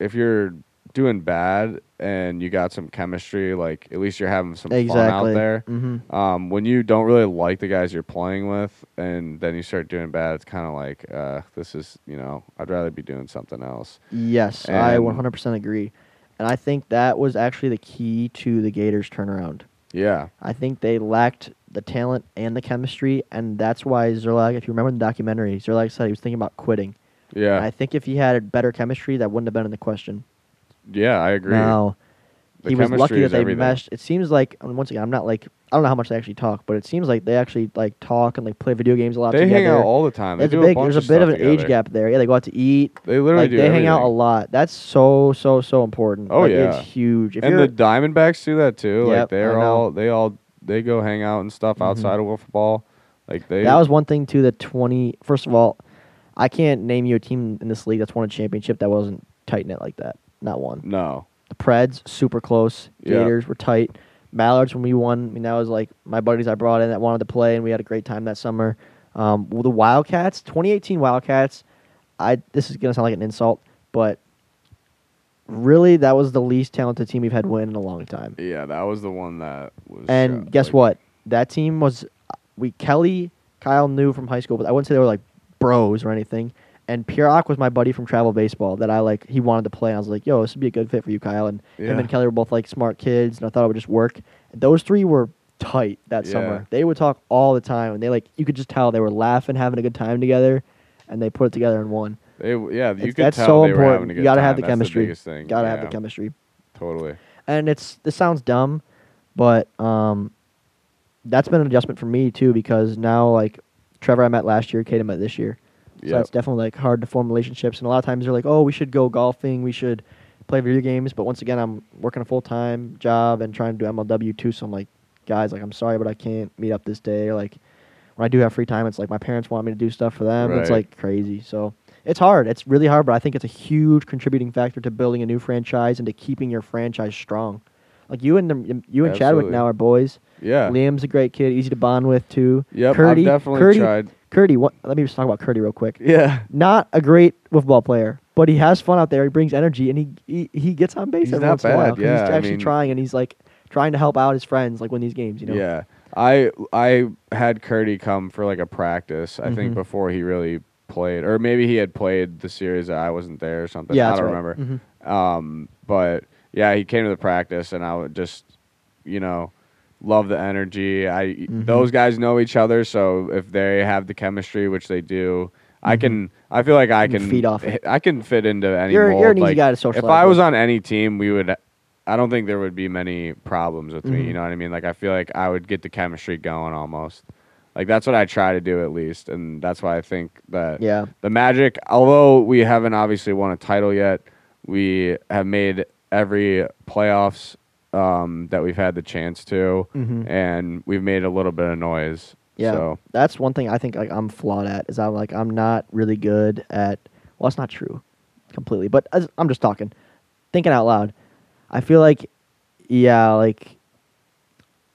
if you're doing bad and you got some chemistry, like at least you're having some fun out Exactly. there. hmm Um, when you don't really like the guys you're playing with, and then you start doing bad, it's kind of like uh, this is you know I'd rather be doing something else. Yes, I 100% agree. And I think that was actually the key to the Gators' turnaround. Yeah, I think they lacked the talent and the chemistry, and that's why Zerlag, if you remember the documentary, Zerlag said he was thinking about quitting. yeah, And I think if he had better chemistry, that wouldn't have been in the question. yeah. I agree. Now, The he was lucky that they everything. meshed. It seems like, and once again, I'm not like, I don't know how much they actually talk, but it seems like they actually like talk and like play video games a lot They together. hang out all the time. They There's a big, there's a bit of an age gap there. Yeah, they go out to eat. They literally like do. they hang out a lot. That's so so so important. Oh, Like, yeah. it's huge. If and the Diamondbacks do that too. like Yep, I they're all they all they go hang out and stuff Mhm. outside of football. Like they That was one thing too. The twenty. First of all, I can't name you a team in this league that's won a championship that wasn't tight knit like that. Not one. no. The Preds super close. Yeah. Gators were tight. Mallards when we won. I mean that was like my buddies I brought in that wanted to play, and we had a great time that summer. Um, well, the Wildcats, 2018 Wildcats. I this is gonna sound like an insult, but really that was the least talented team we've had win in a long time. Yeah, that was the one that was. And uh, guess like- what? That team was we Kelly, Kyle knew from high school, but I wouldn't say they were like bros or anything. And Pierrock was my buddy from travel baseball that I like. He wanted to play. And I was like, "Yo, this would be a good fit for you, Kyle." And him and Kelly were both like smart kids, and I thought it would just work. And those three were tight that Yeah. summer. They would talk all the time, and they like you could just tell they were laughing, having a good time together, and they put it together and won. They, yeah, you It's- could that's tell so they were having important. a You gotta time. have the That's chemistry. The thing. Gotta have the chemistry. Totally. and it's this sounds dumb, but um, that's been an adjustment for me too because now like Trevor I met last year, Kate I met this year, so Yep. it's definitely like hard to form relationships. And a lot of times they're like, oh, we should go golfing, we should play video games, but once again, I'm working a full time job and trying to do MLW too. So I'm like, guys, like I'm sorry, but I can't meet up this day. Or, like when I do have free time, it's like my parents want me to do stuff for them. It's like crazy. So it's hard. It's really hard, but I think it's a huge contributing factor to building a new franchise and to keeping your franchise strong. Like you and the, you and Chadwick now are boys. Yeah. Liam's a great kid, easy to bond with too. Yep. Curdy, I've definitely Curdy, tried. Curdy, what? Let me just talk about Curdy real quick. Yeah. Not a great football player, but he has fun out there. He brings energy, and he he, he gets on base He's every not once in a while. yeah, he's I actually mean- trying, and he's like trying to help out his friends, like win these games. You know. Yeah. I I had Curdy come for like a practice. I think Mhm. before he really played, or maybe he had played the series that I wasn't there or something. Yeah, I that's don't right. remember. Mhm. Um, but yeah, he came to the practice, and I would just, you know, love the energy. I Mhm. those guys know each other, so if they have the chemistry, which they do, I Mhm. can. I feel like I can feed off it. I can fit into any You're- mold. you're an easy like, guy to socialize. If I was on any team, we would. I don't think there would be many problems with me. Mhm. You know what I mean? Like I feel like I would get the chemistry going almost. Like that's what I try to do at least, and that's why I think that Yeah. the Magic, although we haven't obviously won a title yet, we have made every playoffs um, that we've had the chance to, Mhm. and we've made a little bit of noise. Yeah, So that's one thing I think like I'm flawed at is I'm like I'm not really good at. Well, that's not true, completely. But as, I'm just talking, thinking out loud. I feel like, yeah, like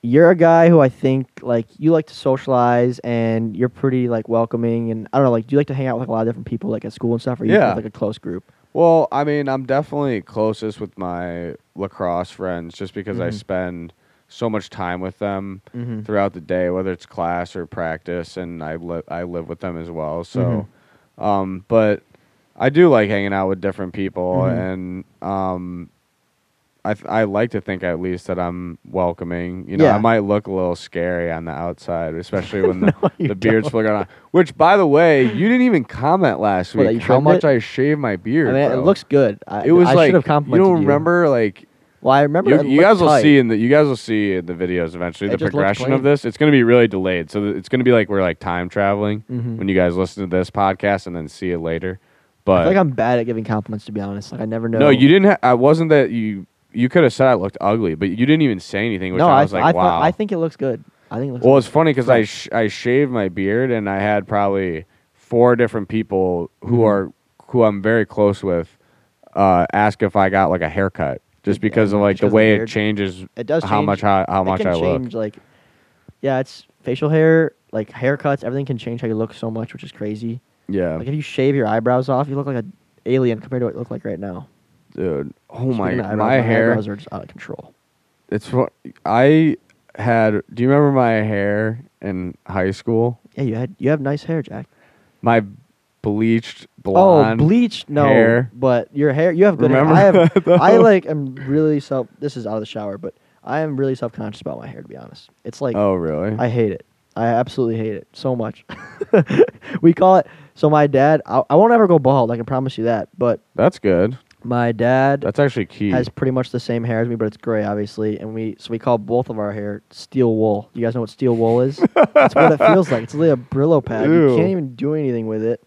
you're a guy who I think like you like to socialize and you're pretty like welcoming and I don't know like do you like to hang out with like, a lot of different people like at school and stuff or you Yeah. have like a close group? Well, I mean, I'm definitely closest with my lacrosse friends just because I Mhm. spend so much time with them Mhm. throughout the day, whether it's class or practice, and I live I live with them as well. So, um, but I do like hanging out with different people, Mhm. and um, I th- I like to think at least that I'm welcoming. You know, Yeah. I might look a little scary on the outside, especially when the, No, you the beard's flickering on. Which, by the way, you didn't even comment last What, week you how much it? I shaved my beard. I mean, bro. it looks good. I, It was I like you don't remember like Well, I remember. you, you guys will see in the you guys will see in the videos eventually It the progression of this. It's going to be really delayed, so th- it's going to be like we're like time traveling Mhm. when you guys listen to this podcast and then see it later. But I feel like I'm bad at giving compliments, to be honest. Like I never know. no, you didn't. Ha- I wasn't that you. You could have said I looked ugly, but you didn't even say anything. Which No, I was like, I, wow. thought, I think it looks good. I think it looks. well, good. it's funny because I sh- I shaved my beard and I had probably four different people who Mhm. are who I'm very close with uh, ask if I got like a haircut just Yeah, because of like the of the way it changes it does how change- much how, how it much can I look. change like yeah it's facial hair like haircuts everything can change how you look so much which is crazy Yeah, like if you shave your eyebrows off you look like an alien compared to what you look like right now dude. Oh my, Speaking of eyebrows, my hair. eyebrows are just out of control It's what I had. Do you remember my hair in high school? yeah you had you have nice hair jack My bleached oh, blonde. oh bleach no hair. but your hair you have good Remember hair i have i like am really self this is out of the shower but i am really self-conscious about my hair to be honest it's like oh really? I hate it. I absolutely hate it so much. we call it. So my dad, I, I won't ever go bald. I can promise you that. But That's good. My dad That's actually key. has pretty much the same hair as me, but it's gray, obviously. And we so we call both of our hair steel wool. Do you guys know what steel wool is? That's what it feels like. It's literally a Brillo pad. You Ew. can't even do anything with it.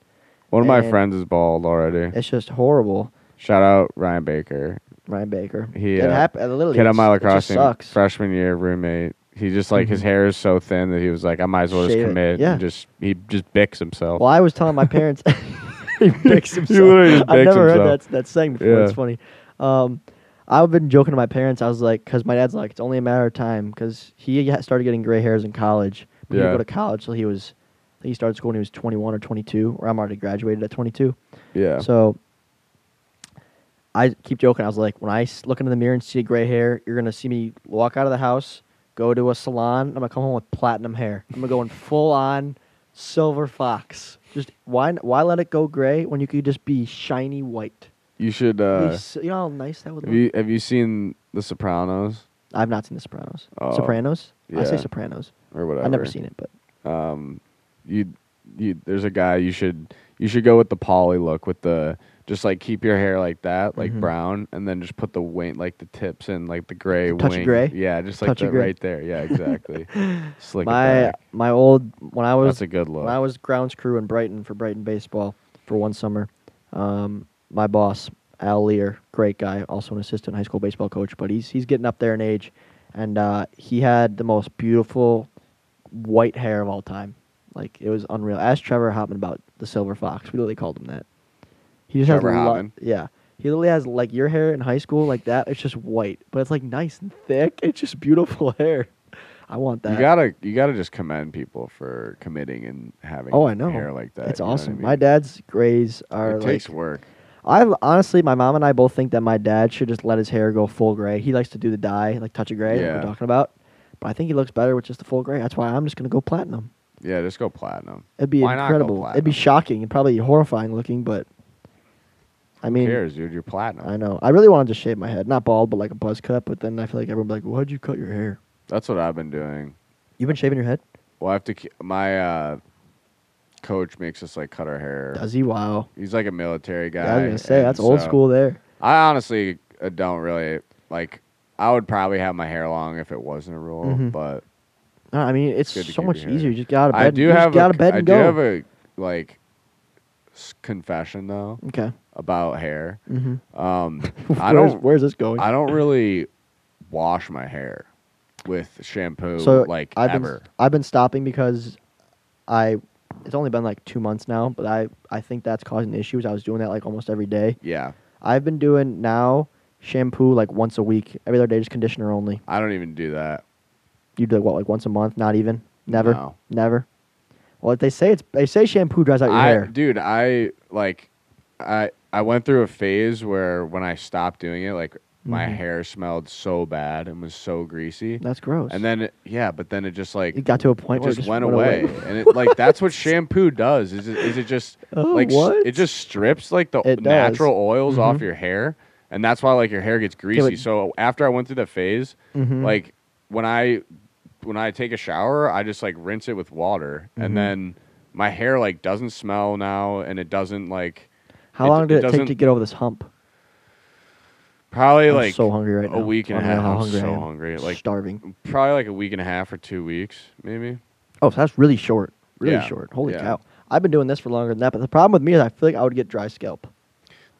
One of my and- friends is bald already. It's just horrible. Shout out Ryan Baker. Ryan Baker. He, it uh, hap- uh, literally. Kid on it's- my it lacrosse just team, sucks. freshman year roommate. He just like his Mhm. hair is so thin that he was like, I might as well just Shave it. commit. Yeah. And just he just bicks himself. Well, I was telling my parents he picks himself. just I've never heard that that saying before. It's funny. Um, I've been joking to my parents. I was like, because my dad's like, it's only a matter of time. Because he ha- started getting gray hairs in college. But He Yeah. didn't go to college till he was. I think he started school when he was 21 or 22, or I'm already graduated at 22. yeah. So I keep joking. I was like, when I s- look into the mirror and see gray hair, you're gonna see me walk out of the house, go to a salon. I'm gonna come home with platinum hair. I'm gonna go in full on silver fox. Just why why let it go gray when you could just be shiny white? you should. Be Uh, s- you know how nice that would have look. you have you seen The Sopranos I've not seen The Sopranos. Oh, Sopranos. I say yeah. Sopranos. or whatever? I've never seen it, but um you you there's a guy you should you should go with the Paulie look with the just like keep your hair like that like Mhm. brown and then just put the wing like the tips and like the gray Touch of wing gray? yeah just like Touch of gray. right there yeah exactly slick it my back. my old when I was that's a good look When I was grounds crew in Brighton for Brighton baseball for one summer, um, my boss Al Lear, great guy, also an assistant high school baseball coach, but he's he's getting up there in age, and uh, he had the most beautiful white hair of all time. Like it was unreal. Ask Trevor Hopman about the silver fox. We literally called him that. He just Trevor has lo- Hopman? yeah. He literally has like your hair in high school like that. It's just white, but it's like nice and thick. It's just beautiful hair. I want that. you gotta you gotta just commend people for committing and having Oh, I know. hair like that It's you know what I awesome. mean? My dad's grays are it like takes work I honestly, my mom and I both think that my dad should just let his hair go full gray. He likes to do the dye, like touch of gray, Yeah. we're talking about. But I think he looks better with just the full gray. That's why I'm just gonna go platinum. yeah just go platinum It'd be Why not go incredible. It'd be shocking and probably horrifying looking, but I mean, Who cares dude you're platinum I know. I really wanted to shave my head, not bald, but like a buzz cut. But then I feel like everyone be like, "Why'd you cut your hair? that's what I've been doing You've been shaving your head? well I have to ke- my uh coach makes us like cut our hair Does he? Wow. He's like a military guy. Yeah, I was gonna say and that's old so- school there. I honestly uh, don't really like. I would probably have my hair long if it wasn't a rule, Mhm. but No, I mean, it's good to so keep much your hair. easier. You just get out of bed. I do you just have get a, out of bed I and do go. have a like confession though okay. about hair. Mm-hmm. Um, I don't. Where's this going? I don't really wash my hair with shampoo so like I've ever. been I've been stopping because I it's only been like two months now, but I I think that's causing issues. I was doing that like almost every day. yeah, I've been doing now shampoo like once a week, every other day just conditioner only. I don't even do that. You do what like once a month? Not even. Never. No. Never. Well, they say it's they say shampoo dries out your I, hair. dude, I like, I I went through a phase where when I stopped doing it, like my Mhm. hair smelled so bad and was so greasy. That's gross. And then it, yeah, but then it just like it got to a it point where just, it just went away, and it like that's what shampoo does. Is it, is it just Oh, like s- what? it just strips like the It does. natural oils off Mhm. your hair, and that's why like your hair gets greasy. but- so after I went through the phase, Mhm. like when I when I take a shower, I just like rinse it with water, Mhm. and then my hair like doesn't smell now, and it doesn't like How it- long it did it take to get over this hump? probably I'm like so hungry right a now. week and a half. how I'm hungry so hungry, like starving. probably like a week and a half or two weeks, maybe. Oh, so that's really short. Really Yeah, short. Holy yeah. cow! I've been doing this for longer than that, but the problem with me is I feel like I would get dry scalp.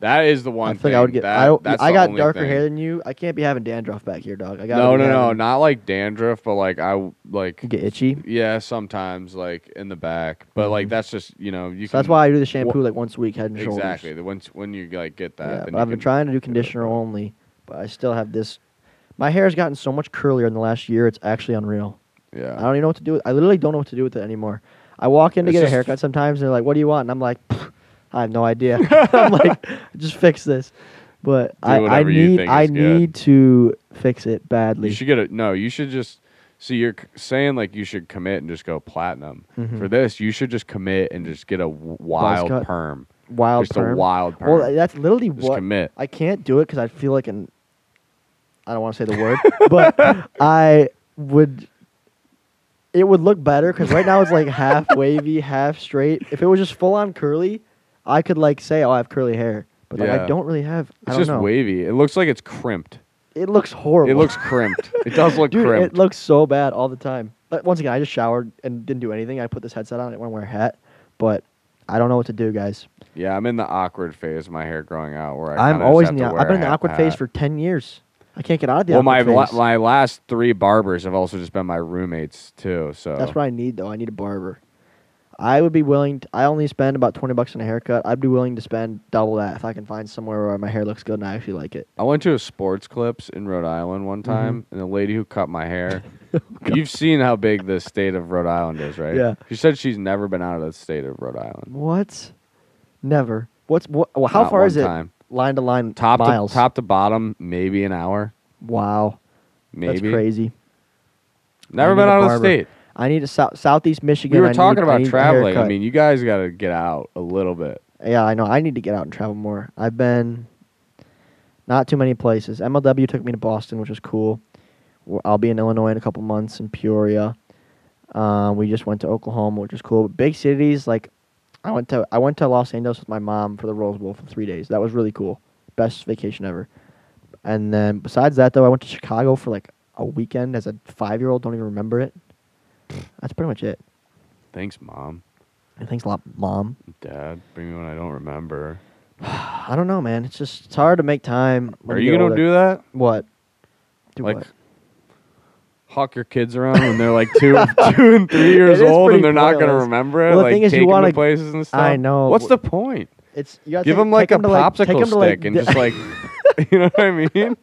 That is the one I feel thing. I would get. that, I, I got darker thing. hair than you. I can't be having dandruff back here, dog. I got No, no, no, not like dandruff, but like I like get itchy. yeah, sometimes like in the back, but like Mhm. that's just you know you. So that's why I do the shampoo like once a week, head and shoulders. exactly the once when you like get that. Yeah, I've been trying to do conditioner only, but I still have this. My hair has gotten so much curlier in the last year. It's actually unreal. Yeah. I don't even know what to do. With, I literally don't know what to do with it anymore. I walk in to It's get just- a haircut sometimes, and they're like, "What do you want?" And I'm like, "Pfft, "I have no idea." I'm like, "Just fix this." But Do I, I whatever you need think I is good. need to fix it badly. you should get a no. You should just see. You're c- saying like you should commit and just go platinum. Mhm. For this, you should just commit and just get a w- wild cut. perm. wild perm. just perm. a wild perm. Well, that's literally just what commit. I can't do it because I feel like an. I don't want to say the word, but I would. It would look better because right now it's like half wavy, half straight. If it was just full on curly, I could like say, "Oh, I have curly hair," but like, I Yeah. don't really have. I It's don't just know. wavy. It looks like it's crimped. It looks horrible. It looks crimped. it does look Dude, crimped. it looks so bad all the time. But once again, I just showered and didn't do anything. I put this headset on. I didn't want to wear a hat, but I don't know what to do, guys. Yeah, I'm in the awkward phase of my hair growing out where I I'm kinda always just in have the. to I've been in the a awkward hat. phase for ten years. I can't get out of the well, my awkward la- phase. my last three barbers have also just been my roommates too. So That's what I need, though. I need a barber. I would be willing. To, I only spend about twenty bucks on a haircut. I'd be willing to spend double that if I can find somewhere where my hair looks good and I actually like it. I went to a sports clips in Rhode Island one Mm-hmm. time, and the lady who cut my hair. You've seen how big the state of Rhode Island is, right? Yeah. She said she's never been out of the state of Rhode Island. What? Never. What's what? Well, how Not far one is it? time. Line to line, Top miles. to top to bottom, maybe an hour. Wow, Maybe. that's crazy. Never I been a out of the barber. state. I need a sou- southeast Michigan. We were I talking need, about a traveling. I mean, you guys got to get out a little bit. yeah, I know. I need to get out and travel more. I've been not too many places. MLW took me to Boston, which was cool. I'll be in Illinois in a couple months in Peoria. Um, we just went to Oklahoma, which was cool. But big cities like I went to I went to Los Angeles with my mom for the Rose Bowl for three days. That was really cool. Best vacation ever. And then besides that though, I went to Chicago for like a weekend as a five year old. Don't even remember it. That's pretty much it. Thanks, mom, And thanks a lot, mom. dad. Bring me when I don't remember. I don't know, man. It's just it's hard to make time. Are you gonna older. do that? what? Do like what? hawk your kids around when they're like two, two and three years It is old, pretty and they're not gonna pointless. remember it. Well, the like thing is you take wanna- to places and stuff. I know. What's the point? It's you gotta Give take- them like take a 'em to, take popsicle 'em to, like, stick and Di- just like, you know what I mean? take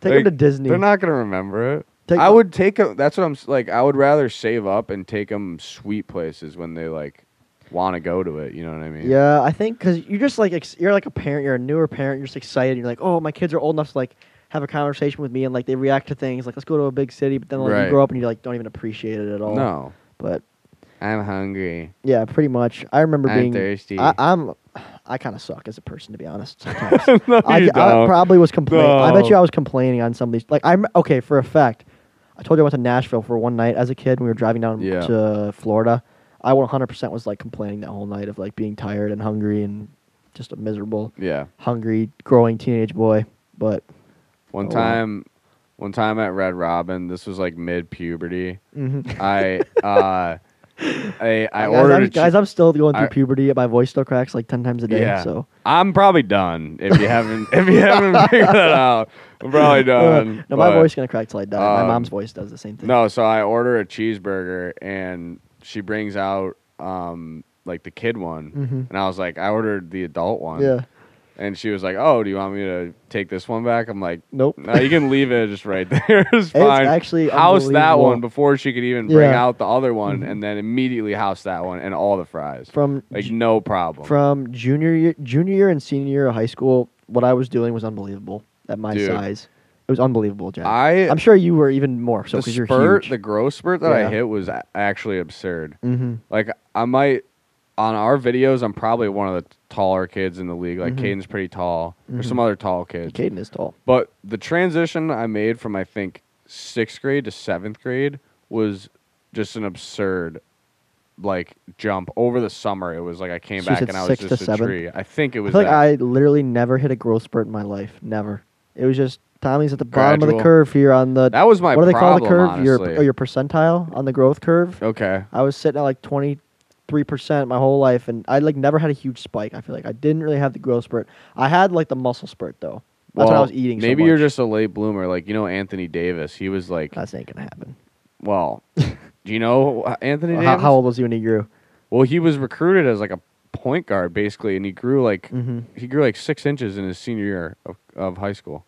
them like, to Disney. They're not gonna remember it. Take I 'em- would take them. That's what I'm s- like. I would rather save up and take them sweet places when they like want to go to it. You know what I mean? Yeah, I think because you're just like ex- you're like a parent. You're a newer parent. You're just excited. You're like, oh, my kids are old enough to like have a conversation with me and like they react to things. Like, let's go to a big city. But then like, Right. you grow up and you like don't even appreciate it at all. No, But I'm hungry. yeah, pretty much. I remember I'm being. thirsty. I, I'm. I kind of suck as a person, to be honest. Sometimes. no, I, I probably was complaining. I bet No. you I was complaining on some of these. Like I'm okay for a fact. I told you I went to Nashville for one night as a kid. when We were driving down Yeah. to Florida. I 100% was like complaining that whole night of like being tired and hungry and just a miserable, yeah. hungry, growing teenage boy. But One Oh, wow. time, one time at Red Robin, this was like mid puberty. mhm. I uh, I I guys, ordered I'm, guys, I'm still going through I- puberty. My voice still cracks like 10 times a day. Yeah. So I'm probably done. If you haven't, if you haven't figured that out, I'm probably done. no, my voice is gonna crack till I die. my um, mom's voice does the same thing. No, so I order a cheeseburger and she brings out um like the kid one, Mhm. and I was like, I ordered the adult one. Yeah. And she was like, "Oh, do you want me to take this one back?" I'm like, Nope. "No, you can leave it just right there. it's fine." actually house that one before she could even bring Yeah. out the other one, Mhm. and then immediately house that one and all the fries. From Like ju- no problem. from junior year, junior year and senior year of high school, what I was doing was unbelievable at my Dude. size. It was unbelievable, Jack. I I'm sure you were even more so because you're huge. the growth spurt that I hit was actually absurd. mm-hmm. Like I might on our videos, I'm probably one of the taller kids in the league. Like Mhm. Caden's pretty tall. There's Mhm. some other tall kids. Caden is tall. But the transition I made from I think sixth grade to seventh grade was just an absurd like jump over the summer. It was like I came So back and I was just a seventh? tree. I think it I was feel like. I literally never hit a growth spurt in my life. Never. It was just Tommy's at the bottom of the curve here on the. that was my what do they call the problem, curve? Your oh, your percentile on the growth curve. okay. I was sitting at like twenty three percent my whole life, and I like never had a huge spike. I feel like I didn't really have the growth spurt. I had like the muscle spurt though. That's what I was eating. so Maybe you're just a late bloomer. Like you know Anthony Davis. He was like, That's ain't gonna happen. well, do you know Anthony Davis? How, how old was he when he grew? Well, he was recruited as like a point guard basically, and he grew like Mm-hmm. he grew like six inches in his senior year of, of high school.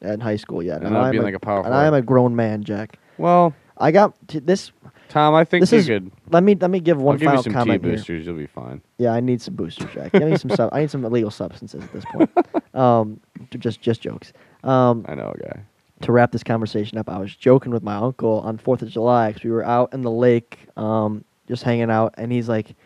In high school, yeah. Ended up I'm being a, like a power And I am a grown man, Jack. Well, I got t- this. Tom, I think This you is could. Let me let me give one I'll give you some comment here. boosters. You'll be fine. Yeah, I need some boosters, Jack. I need some sub- I need some illegal substances at this point. Um, just just jokes. Um, I know, guy. to wrap this conversation up, I was joking with my uncle on Fourth of July because we were out in the lake, um, just hanging out, and he's like,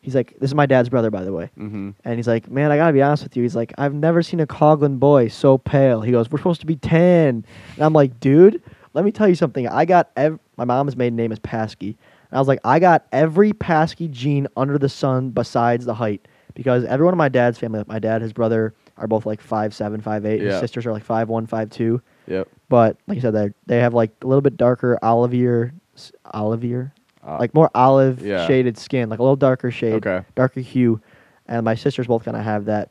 he's like, this is my dad's brother, by the way, Mm-hmm. and he's like, man, I gotta be honest with you. He's like, I've never seen a Coglin boy so pale. He goes, we're supposed to be tan, and I'm like, dude, let me tell you something. I got ev- my mom's maiden name is Paskey, and I was like, I got every Paskey gene under the sun besides the height because everyone in my dad's family, like my dad, his brother, are both like five seven, five eight. His Yeah. sisters are like five one, five two. Yep. But like I said, they they have like a little bit darker olivier, s- olivier, Uh, like more olive yeah. shaded skin, like a little darker shade, Okay. darker hue. And my sisters both kind of have that,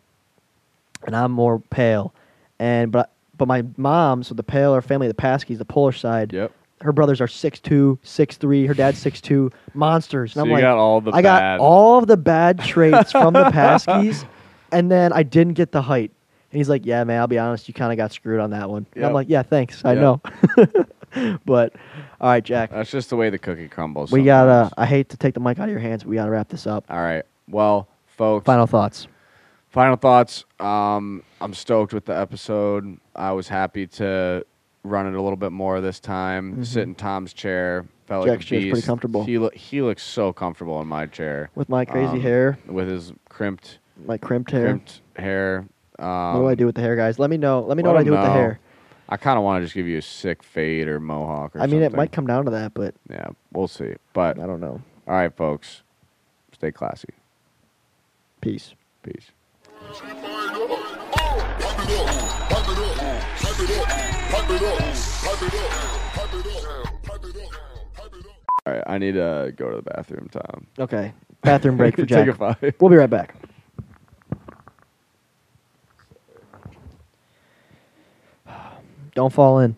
and I'm more pale. And but but my mom, so the paler family, the Paskies, the Polish side, Yep. Her brothers are 6'2", 6'3", Her dad's 6'2", monsters. And So I'm you like, got all the I got all of the bad traits from the Paskies, and then I didn't get the height. And he's like, "Yeah, man, I'll be honest, you kind of got screwed on that one." And I'm like, "Yeah, thanks, I Yep. know." but all right, Jack, That's just the way the cookie crumbles. we gotta. I hate to take the mic out of your hands, but we gotta wrap this up. All right. Well, folks. Final thoughts. Final thoughts. Um, I'm stoked with the episode. I was happy to run it a little bit more this time. Mhm. Sit in Tom's chair. Felt Jack's like a chair's pretty comfortable. He lo- he looks so comfortable in my chair With my crazy Um, hair, with his crimped my crimped hair. crimped hair. Um, what do I do with the hair, guys? Let me know. Let me know let what I him do with the hair. I kind of want to just give you a sick fade or mohawk. Or I mean, it might come down to that, but Yeah, we'll see. But I don't know. all right, folks, stay classy. Peace. Peace. All right, I need to go to the bathroom, Tom. Okay. Bathroom break for Jack. Take a five. We'll be right back. Don't fall in.